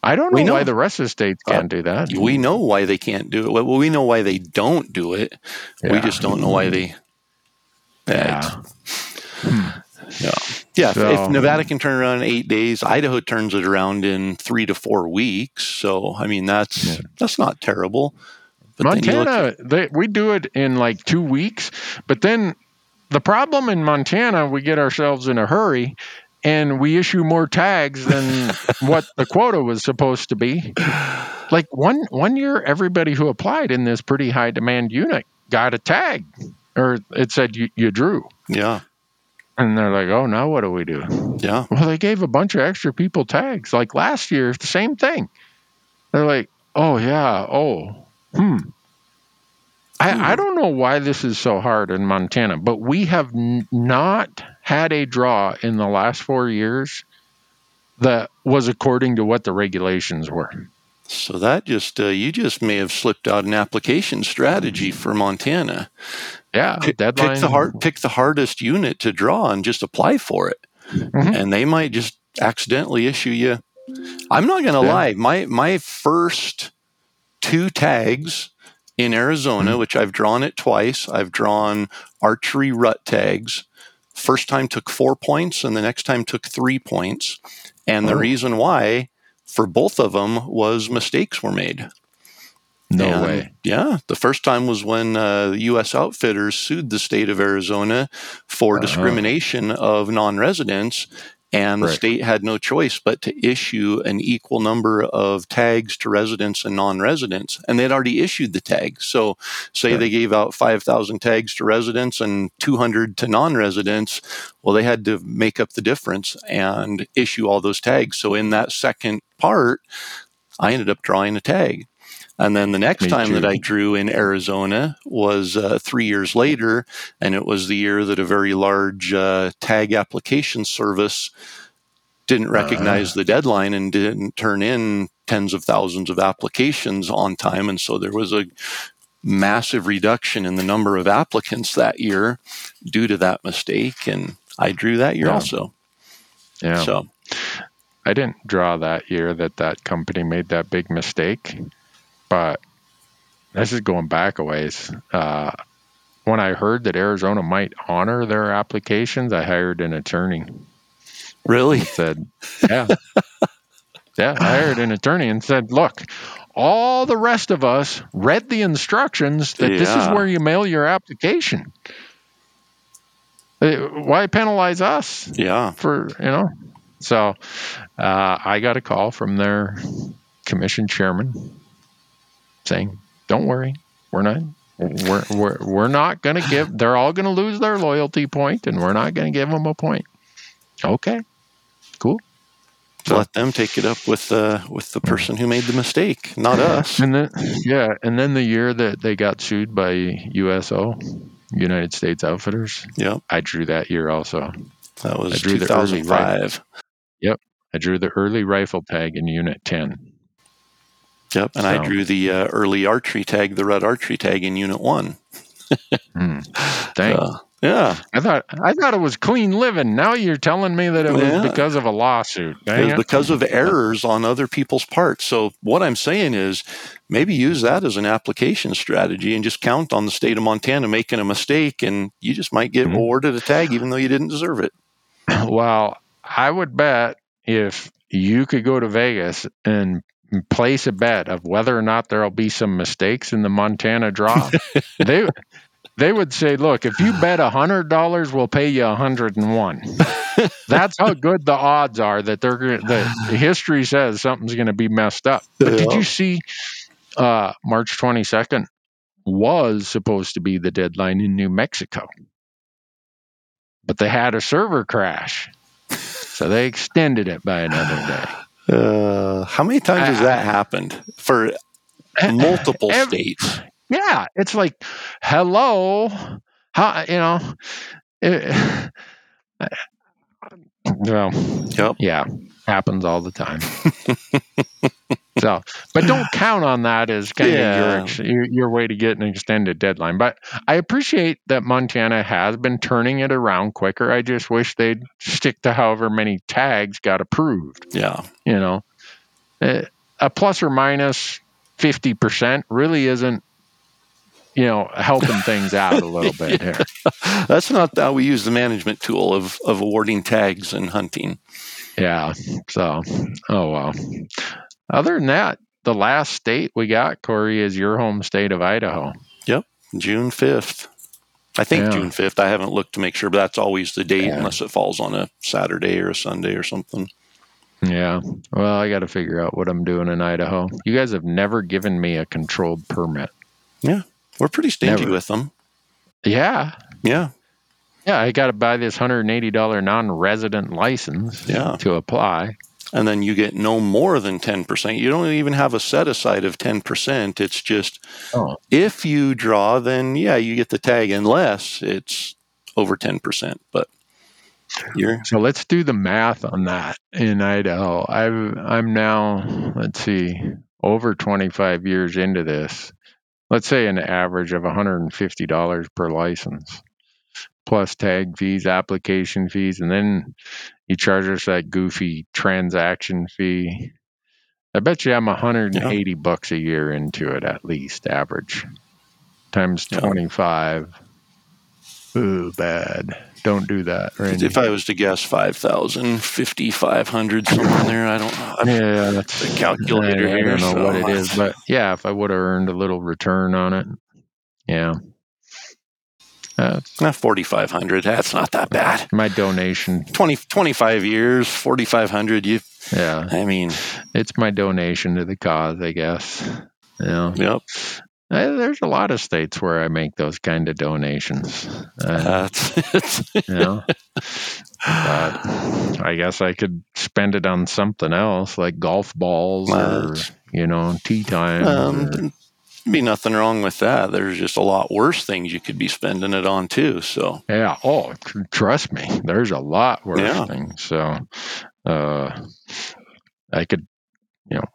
I don't We know, why the rest of the states Uh, can't do that. we know why they can't do it. Well, we know why they don't do it. We just don't know why they. Yeah. Yeah. Yeah. if- So- if Nevada can turn around in eight days, Idaho turns it around in three to four weeks. So I mean, that's Yeah. that's not terrible. But then you look Montana, they, we do it in like two weeks, but then the problem in Montana, we get ourselves in a hurry and we issue more tags than what the quota was supposed to be. Like one one year, everybody who applied in this pretty high demand unit got a tag, or it said you, you drew, yeah, and they're like, "Oh, now what do we do?" yeah, Well, they gave a bunch of extra people tags. Like last year, the same thing. They're like, "Oh yeah, oh, hmm." I, I don't know why this is so hard in Montana, but we have n- not had a draw in the last four years that was according to what the regulations were. So that just uh, you just may have slipped out an application strategy for Montana. Yeah, Pick, deadline. pick the hard, pick the hardest unit to draw and just apply for it, Mhm. and they might just accidentally issue you. I'm not going to Yeah. lie. My my first two tags in Arizona, Mhm. which I've drawn it twice. I've drawn archery rut tags. First time took four points, and the next time took three points. And the Oh. reason why for both of them was mistakes were made. No And, way. Yeah, the first time was when uh, the U.S. Outfitters sued the state of Arizona for Uh-huh. discrimination of non-residents, and the Right. state had no choice but to issue an equal number of tags to residents and non-residents, and they'd already issued the tags. So, say Sure. they gave out five thousand tags to residents and two hundred to non-residents. Well, they had to make up the difference and issue all those tags. So, in that second part, I ended up drawing a tag. And then the next Me time that. I drew in Arizona was uh, three years later, and it was the year that a very large uh, tag application service didn't recognize the deadline and didn't turn in tens of thousands of applications on time. And so there was a massive reduction in the number of applicants that year due to that mistake. And I drew that year Yeah. also. Yeah. So, I didn't draw that year that that company made that big mistake, but this is going back a ways. Uh, when I heard that Arizona might honor their applications, I hired an attorney. really? Said, yeah, yeah. I hired an attorney and said, look, all the rest of us read the instructions that this is where you mail your application. Uh, Why penalize us? Yeah. for you know so uh, i got a call from their commission chairman saying don't worry we're not we're, we're, we're not going to give they're all going to lose their loyalty point and we're not going to give them a point okay cool Let them take it up with uh, with the person who made the mistake, not us. and then yeah and then the year that they got sued by uso united states outfitters Yep. i drew that year also That was I drew the early 2005. i drew the early rifle tag in unit 10 Yep. And I drew the uh, early archery tag, the red archery tag in Unit 1. Hmm. Dang. Uh, yeah. I thought I thought it was clean living. Now you're telling me that it was Yeah. because of a lawsuit. It was it. because of errors on other people's parts. So what I'm saying is maybe use that as an application strategy and just count on the state of Montana making a mistake and you just might get Mhm. awarded a tag even though you didn't deserve it. Well, I would bet if you could go to Vegas and place a bet of whether or not there'll be some mistakes in the Montana draw, they they would say, "Look, if you bet a hundred dollars, we'll pay you a hundred and one." That's how good the odds are that they're that history says something's going to be messed up. But did you see uh, March twenty second was supposed to be the deadline in New Mexico, but they had a server crash, so they extended it by another day. Uh, how many times has that happened for multiple Ev- states? Yeah, it's like, hello, how you know? It, well, Yep. yeah, happens all the time. so, but don't count on that as kind Yeah. of your, your way to get an extended deadline. But I appreciate that Montana has been turning it around quicker. I just wish they'd stick to however many tags got approved. Yeah. You know, Uh, a plus or minus fifty percent really isn't. You know, helping things out a little bit here. That's not how we use the management tool of, of awarding tags and hunting. Yeah. So, oh well. Other than that, the last state we got, Corey, is your home state of Idaho. Yep, June 5th. I think Yeah. June 5th. I haven't looked to make sure, but that's always the date Yeah. unless it falls on a Saturday or a Sunday or something. Yeah. Well, I got to figure out what I'm doing in Idaho. You guys have never given me a controlled permit. Yeah. We're pretty stingy Never. with them. Yeah. Yeah. Yeah. I got to buy this $180 non resident license Yeah. to apply. And then you get no more than 10%. You don't even have a set aside of 10%. It's just Oh. if you draw, then yeah, you get the tag unless it's over 10%. But you're So let's do the math on that in Idaho. I've I'm now let's see over 25 years into this. Let's say an average of $150 per license, plus tag fees, application fees, and then you charge us that goofy transaction fee. I bet you I'm 180 bucks a year into it at least average times Yeah. 25. Ooh, bad. Don't do that. Randy. if I was to guess 5,000, 5,500, somewhere there, I don't know. Yeah, that's the calculator I, I don't know so what it is, but yeah, if I would have earned a little return on it, yeah, that's Not 4,500. That's not that bad. my donation. 20, 25 years, 4,500. You, Yeah, I mean, it's my donation to the cause, I guess. Yeah, yep. Uh, there's a lot of states where I make those kind of donations. Uh, That's, you know, but I guess I could spend it on something else, like golf balls or you know, tee time. um, be nothing wrong with that. There's just a lot worse things you could be spending it on too. So Yeah. Oh, trust me, there's a lot worse Yeah. things. So, uh, I could, you know,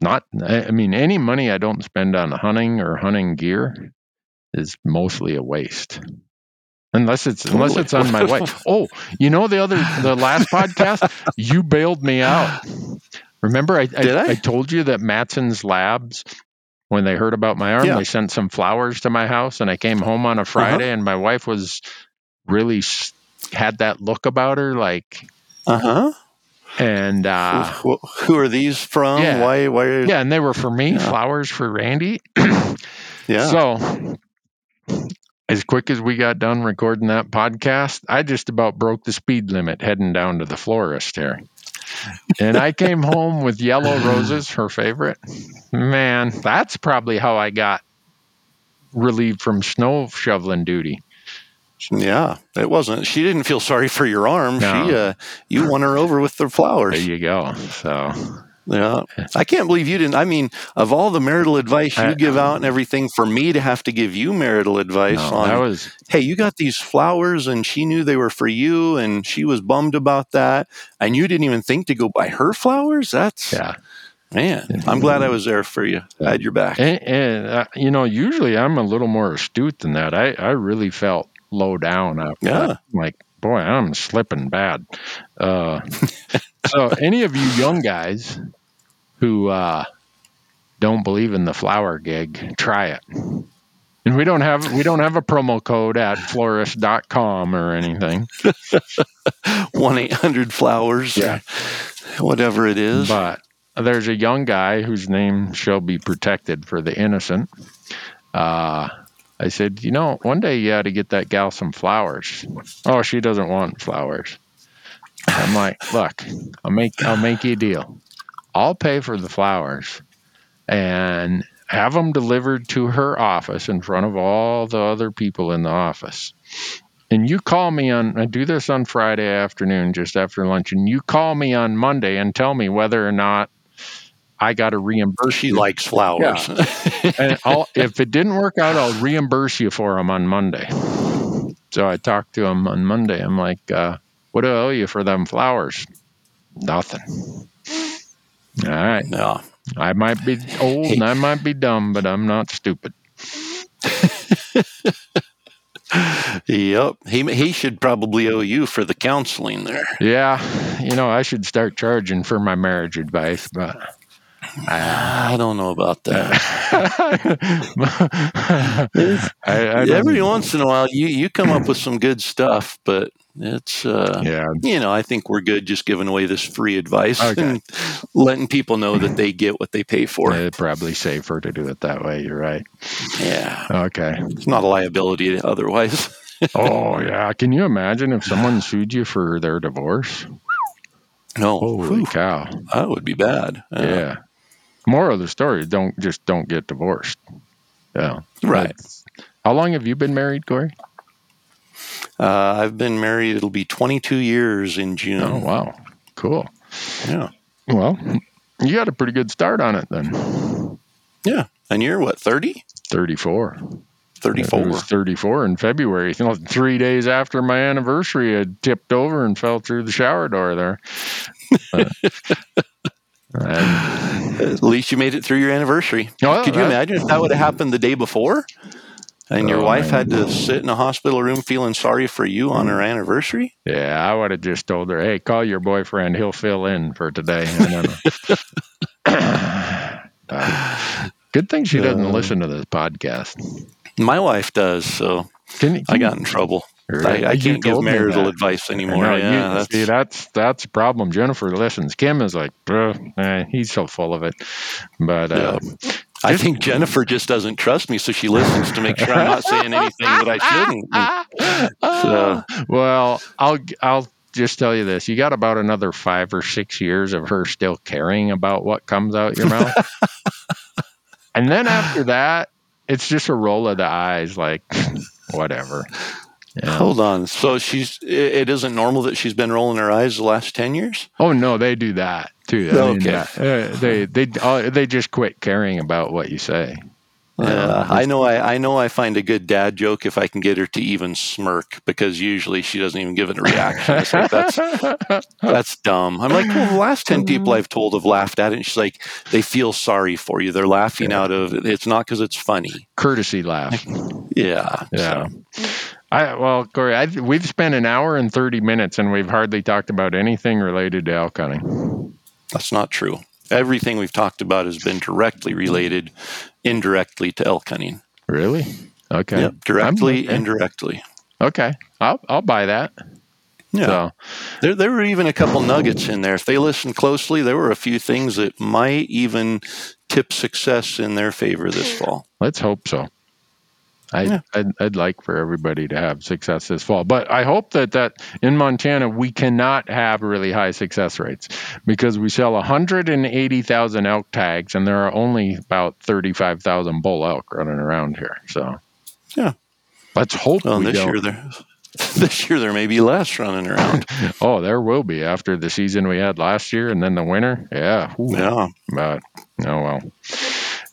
not. I I mean, any money I don't spend on hunting or hunting gear is mostly a waste. Unless it's unless it's on my way. Oh, you know the other the last podcast you bailed me out. Remember I Did I? I told you that Matson's Labs when they heard about my arm Yeah. they sent some flowers to my house and I came home on a Friday and my wife was really had that look about her like uh huh. and uh who, who are these from? yeah. Why? Why? yeah and they were for me Yeah. flowers for Randy Yeah. So, as quick as we got done recording that podcast, I just about broke the speed limit heading down to the florist here. And I came home with yellow roses, her favorite. Man, that's probably how I got relieved from snow shoveling duty. yeah. It wasn't. She didn't feel sorry for your arm. No. She, uh, you won her over with the flowers. There you go. So, Yeah. I can't believe you didn't. I mean, of all the marital advice you I- give out and everything, for me to have to give you marital advice no, on, that was hey, you got these flowers and she knew they were for you and she was bummed about that. And you didn't even think to go buy her flowers? That's, yeah. man, I'm glad I was there for you. I had your back. And, and uh, you know, usually I'm a little more astute than that. I, I really felt low down after Yeah. that. Like, boy, I'm slipping bad. Uh, so, any of you young guys who uh, don't believe in the flower gig, try it. And we don't have we don't have a promo code at florist.com or anything, 1 800 flowers, Yeah. whatever it is. but there's a young guy whose name shall be protected for the innocent. Uh, I said, you know, one day you ought to get that gal some flowers. Oh, she doesn't want flowers. I'm like, look, I'll make I'll make you a deal. I'll pay for the flowers and have them delivered to her office in front of all the other people in the office. And you call me on I do this on Friday afternoon just after lunch and you call me on Monday and tell me whether or not I got to reimburse she you. likes flowers. and I'll, if it didn't work out, I'll reimburse you for them on Monday. So I talked to him on Monday. I'm like, uh, what do I owe you for them flowers? Nothing. All right. no. I might be old and I might be dumb, but I'm not stupid. Yep. He, he should probably owe you for the counseling there. Yeah. You know, I should start charging for my marriage advice, but I don't know about that. I, I Every once in a while, you, you come up with some good stuff, but it's, uh, yeah. you know, I think we're good just giving away this free advice Okay. and letting people know that they get what they pay for. It's probably safer to do it that way. You're right. Yeah. Okay. It's not a liability otherwise. Oh yeah, can you imagine if someone sued you for their divorce? No. Holy Whew, cow! that would be bad. Uh, Yeah. Moral of the story: don't just don't get divorced. Yeah. Right. That's- How long have you been married, Corey? Uh, I've been married, it'll be 22 years in June. Oh wow, cool. Yeah. Well, you got a pretty good start on it then. Yeah. And you're what, 30? 34. 34. It was 34 in February. You know, three days after my anniversary, I tipped over and fell through the shower door there. Uh, and- At least you made it through your anniversary. Oh, Could you that- imagine if that would have happened the day before? And your Oh, wife had to sit in a hospital room feeling sorry for you on her anniversary? yeah, I would have just told her, hey, call your boyfriend. He'll fill in for today. Uh, good thing she doesn't Uh, listen to this podcast. My wife does, so you- I got in trouble. Really? I, I can't give marital advice anymore. No, yeah, you, that's, see, that's that's a problem. Jennifer listens. Kim is like, "Bruh, eh, he's so full of it. But uh, I think Jennifer just doesn't trust me, so she listens to make sure I'm not saying anything that I shouldn't. So- well, I'll I'll just tell you this: you got about another five or six years of her still caring about what comes out your mouth, and then after that, it's just a roll of the eyes, like whatever. Yeah. Hold on. So she's. It isn't normal that she's been rolling her eyes the last ten years. Oh no, they do that too. I mean, Okay. uh, they they uh, they just quit caring about what you say. Uh, I know. I, I know. I find a good dad joke if I can get her to even smirk, because usually she doesn't even give it a reaction. It's like that's that's dumb. I'm like, well, the last ten people I've told have laughed at it. And she's like, they feel sorry for you. They're laughing Yeah. out of. It's not because it's funny. Courtesy laugh. Yeah. Yeah. So, I well, Corey, I, we've spent an hour and thirty minutes, and we've hardly talked about anything related to elk hunting. that's not true. Everything we've talked about has been directly related, indirectly to elk hunting. Really? Okay. Yep, directly, okay. indirectly. Okay. I'll I'll buy that. Yeah. So There, there were even a couple nuggets in there. If they listened closely, there were a few things that might even tip success in their favor this fall. let's hope so. I, Yeah. I'd, I'd like for everybody to have success this fall, but I hope that that in Montana we cannot have really high success rates because we sell 180,000 elk tags and there are only about 35,000 bull elk running around here. So Yeah. let's hope Well, we this don't. year there, this year there may be less running around. Oh, there will be after the season we had last year and then the winter. Yeah. Ooh. yeah. But oh well.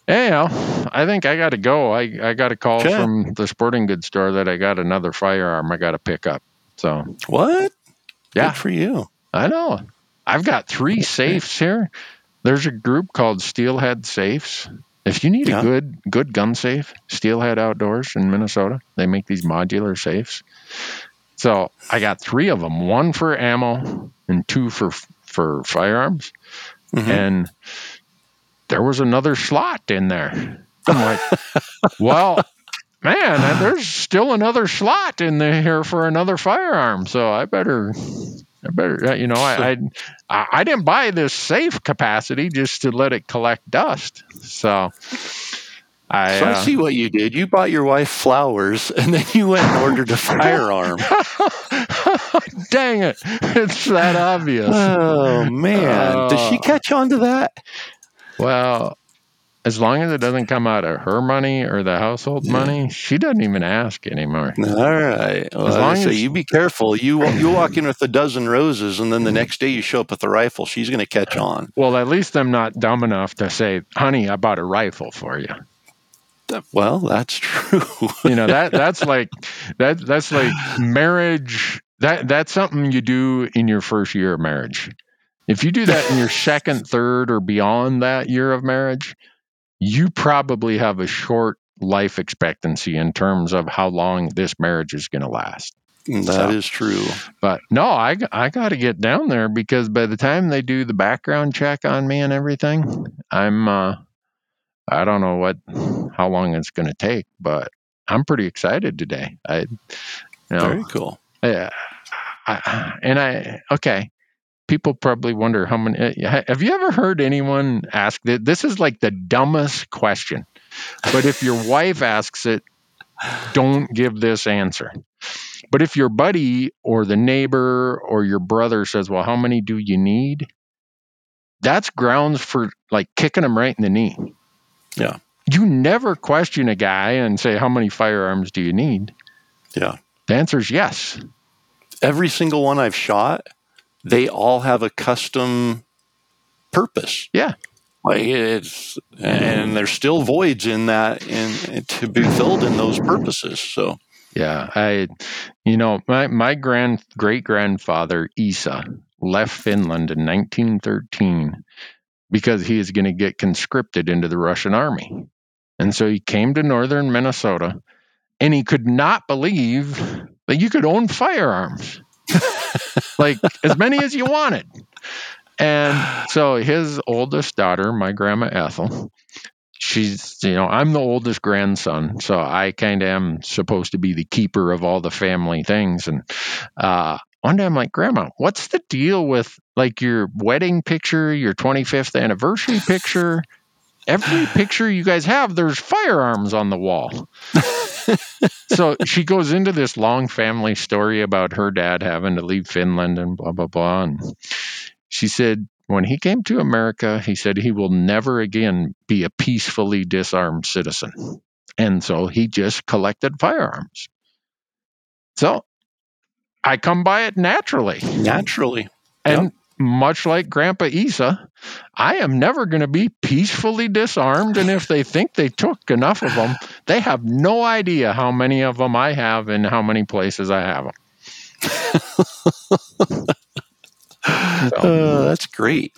Anyhow, I think I got to go. I, I got a call Okay. from the sporting goods store that I got another firearm I got to pick up. So What? Yeah. Good for you. I know. I've got three safes here. There's a group called Steelhead Safes. If you need Yeah. a good good gun safe, Steelhead Outdoors in Minnesota, they make these modular safes. So I got three of them, one for ammo and two for for firearms. Mhm. And there was another slot in there. I'm like, well, man, there's still another slot in there here for another firearm. So I better, I better, uh, you know, I, I, I didn't buy this safe capacity just to let it collect dust. So I, So I uh, see what you did. You bought your wife flowers, and then you went and ordered a firearm. dang it, it's that obvious. Oh man! Does she Uh, catch on to that? Well, as long as it doesn't come out of her money or the household Yeah. money, she doesn't even ask anymore. All right. Well, As long as- you be careful. You you walk in with a dozen roses, and then the mm-hmm. next day you show up with a rifle. She's going to catch on. Well, at least I'm not dumb enough to say, "Honey, I bought a rifle for you." Well, that's true. You know that that's like that that's like marriage. That that's something you do in your first year of marriage. If you do that in your second, third, or beyond that year of marriage, you probably have a short life expectancy in terms of how long this marriage is going to last. That is So- true. But no, I, I got to get down there because by the time they do the background check on me and everything, I'm uh, I don't know what how long it's going to take, but I'm pretty excited today. I, you know, Very cool. yeah, I, and I okay. People probably wonder how many. uh, Have you ever heard anyone ask that? This is like the dumbest question, but if your wife asks it, don't give this answer. But if your buddy or the neighbor or your brother says, "Well, how many do you need?" That's grounds for like kicking them right in the knee. Yeah. You never question a guy and say, "How many firearms do you need?" Yeah. The answer is yes. Every single one I've shot, they all have a custom purpose. Yeah. Like it's and there's still voids in that and to be filled in those purposes. So Yeah, I, you know, my my grand great grandfather Isa left Finland in 1913 because he is going to get conscripted into the Russian army, and so he came to northern Minnesota, and he could not believe that you could own firearms, like as many as you wanted. And so his oldest daughter, my grandma Ethel, she's you know i'm the oldest grandson so i kind of am supposed to be the keeper of all the family things. And uh one day i'm like grandma what's the deal with like your wedding picture your 25th anniversary picture? Every picture you guys have there's firearms on the wall so she goes into this long family story about her dad having to leave finland and blah blah blah and she said when he came to America, he said he will never again be a peacefully disarmed citizen. And so he just collected firearms. So I come by it naturally. naturally, And Yep. Much like Grandpa Isa, I am never going to be peacefully disarmed. And if they think they took enough of them, they have no idea how many of them I have and how many places I have them. uh, that's great.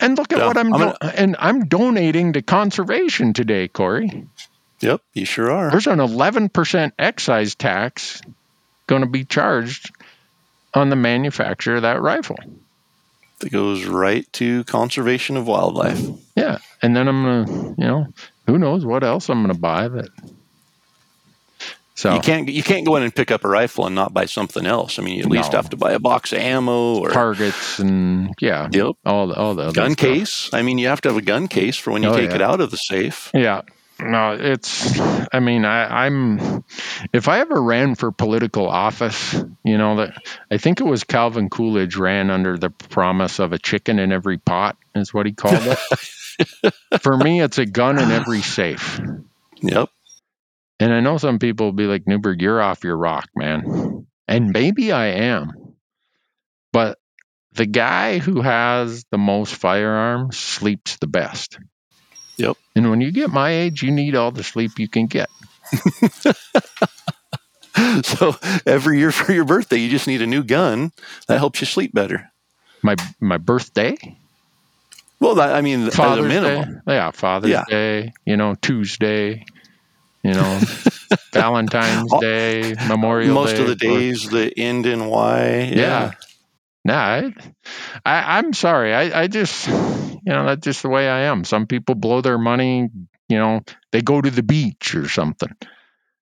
And look at Yeah, what I'm, I'm doing. gonna- and I'm donating to conservation today, Corey. Yep, you sure are. There's an 11% excise tax going to be charged on the manufacture of that rifle. That goes right to conservation of wildlife. Yeah, and then I'm gonna, you know, who knows what else I'm gonna buy that. So You can't you can't go in and pick up a rifle and not buy something else. I mean, you at least have to buy a box of ammo or targets and yeah, yep, all the all the gun stuff. case. I mean, you have to have a gun case for when you Oh, take yeah. it out of the safe. Yeah. No, it's. I mean, I, I'm. If I ever ran for political office, you know that I think it was Calvin Coolidge ran under the promise of a chicken in every pot, is what he called it. for me, it's a gun in every safe. Yep. And I know some people will be like, Newberg, you're off your rock, man. And maybe I am. But the guy who has the most firearms sleeps the best. Yep. And when you get my age, you need all the sleep you can get. So every year for your birthday, you just need a new gun. That helps you sleep better. My my birthday, Well, that, I mean, as Father's minimum. Day, yeah, Father's Yeah. Day, you know, Tuesday, you know, Valentine's Day, Memorial Most Day. of the days that end in Y. Yeah. Nah, I, I, I'm sorry. I, I just, you know, that's just the way I am. Some people blow their money, you know, they go to the beach or something.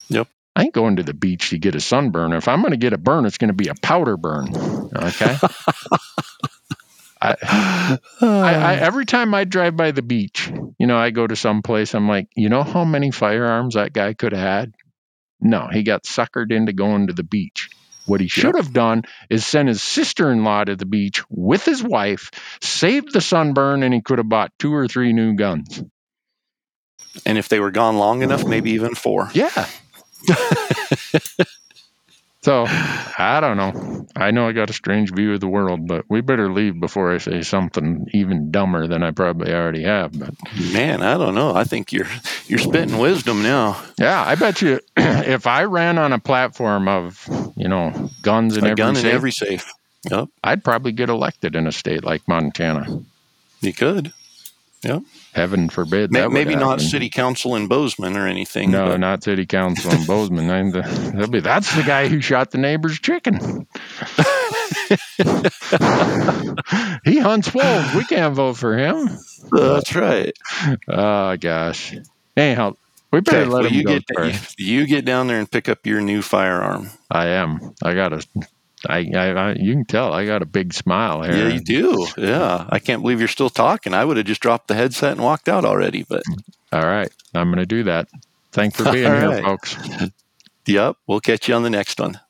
Yep. I ain't going to the beach to get a sunburn. If I'm going to get a burn, it's going to be a powder burn. Okay. I, I, I, every time I drive by the beach, you know, I go to some place, I'm like, you know how many firearms that guy could have had? No, he got suckered into going to the beach. What he should have done is sent his sister in law to the beach with his wife, saved the sunburn, and he could have bought two or three new guns. And if they were gone long enough, maybe even four. Yeah. so, I don't know. I know I got a strange view of the world, but we better leave before I say something even dumber than I probably already have. But Man, I don't know. I think you're you're spitting wisdom now. yeah, I bet you if I ran on a platform of, you know, guns in a every gun safe, in every safe. Yep, I'd probably get elected in a state like Montana. you could. Heaven forbid. May- that would maybe not city council in Bozeman or anything. No, but- not city council in Bozeman. I'm the, that'll be, that's the guy who shot the neighbor's chicken. he hunts wolves. We can't vote for him. that's right. Oh gosh. Anyhow, we better Okay, let well, him you go. get first. you, you get down there and pick up your new firearm. I am. I got a. I, I, I. You can tell I got a big smile here. Yeah, you do. Yeah, I can't believe you're still talking. I would have just dropped the headset and walked out already. But All right, I'm going to do that. Thanks for being All here, right. folks. yep, we'll catch you on the next one.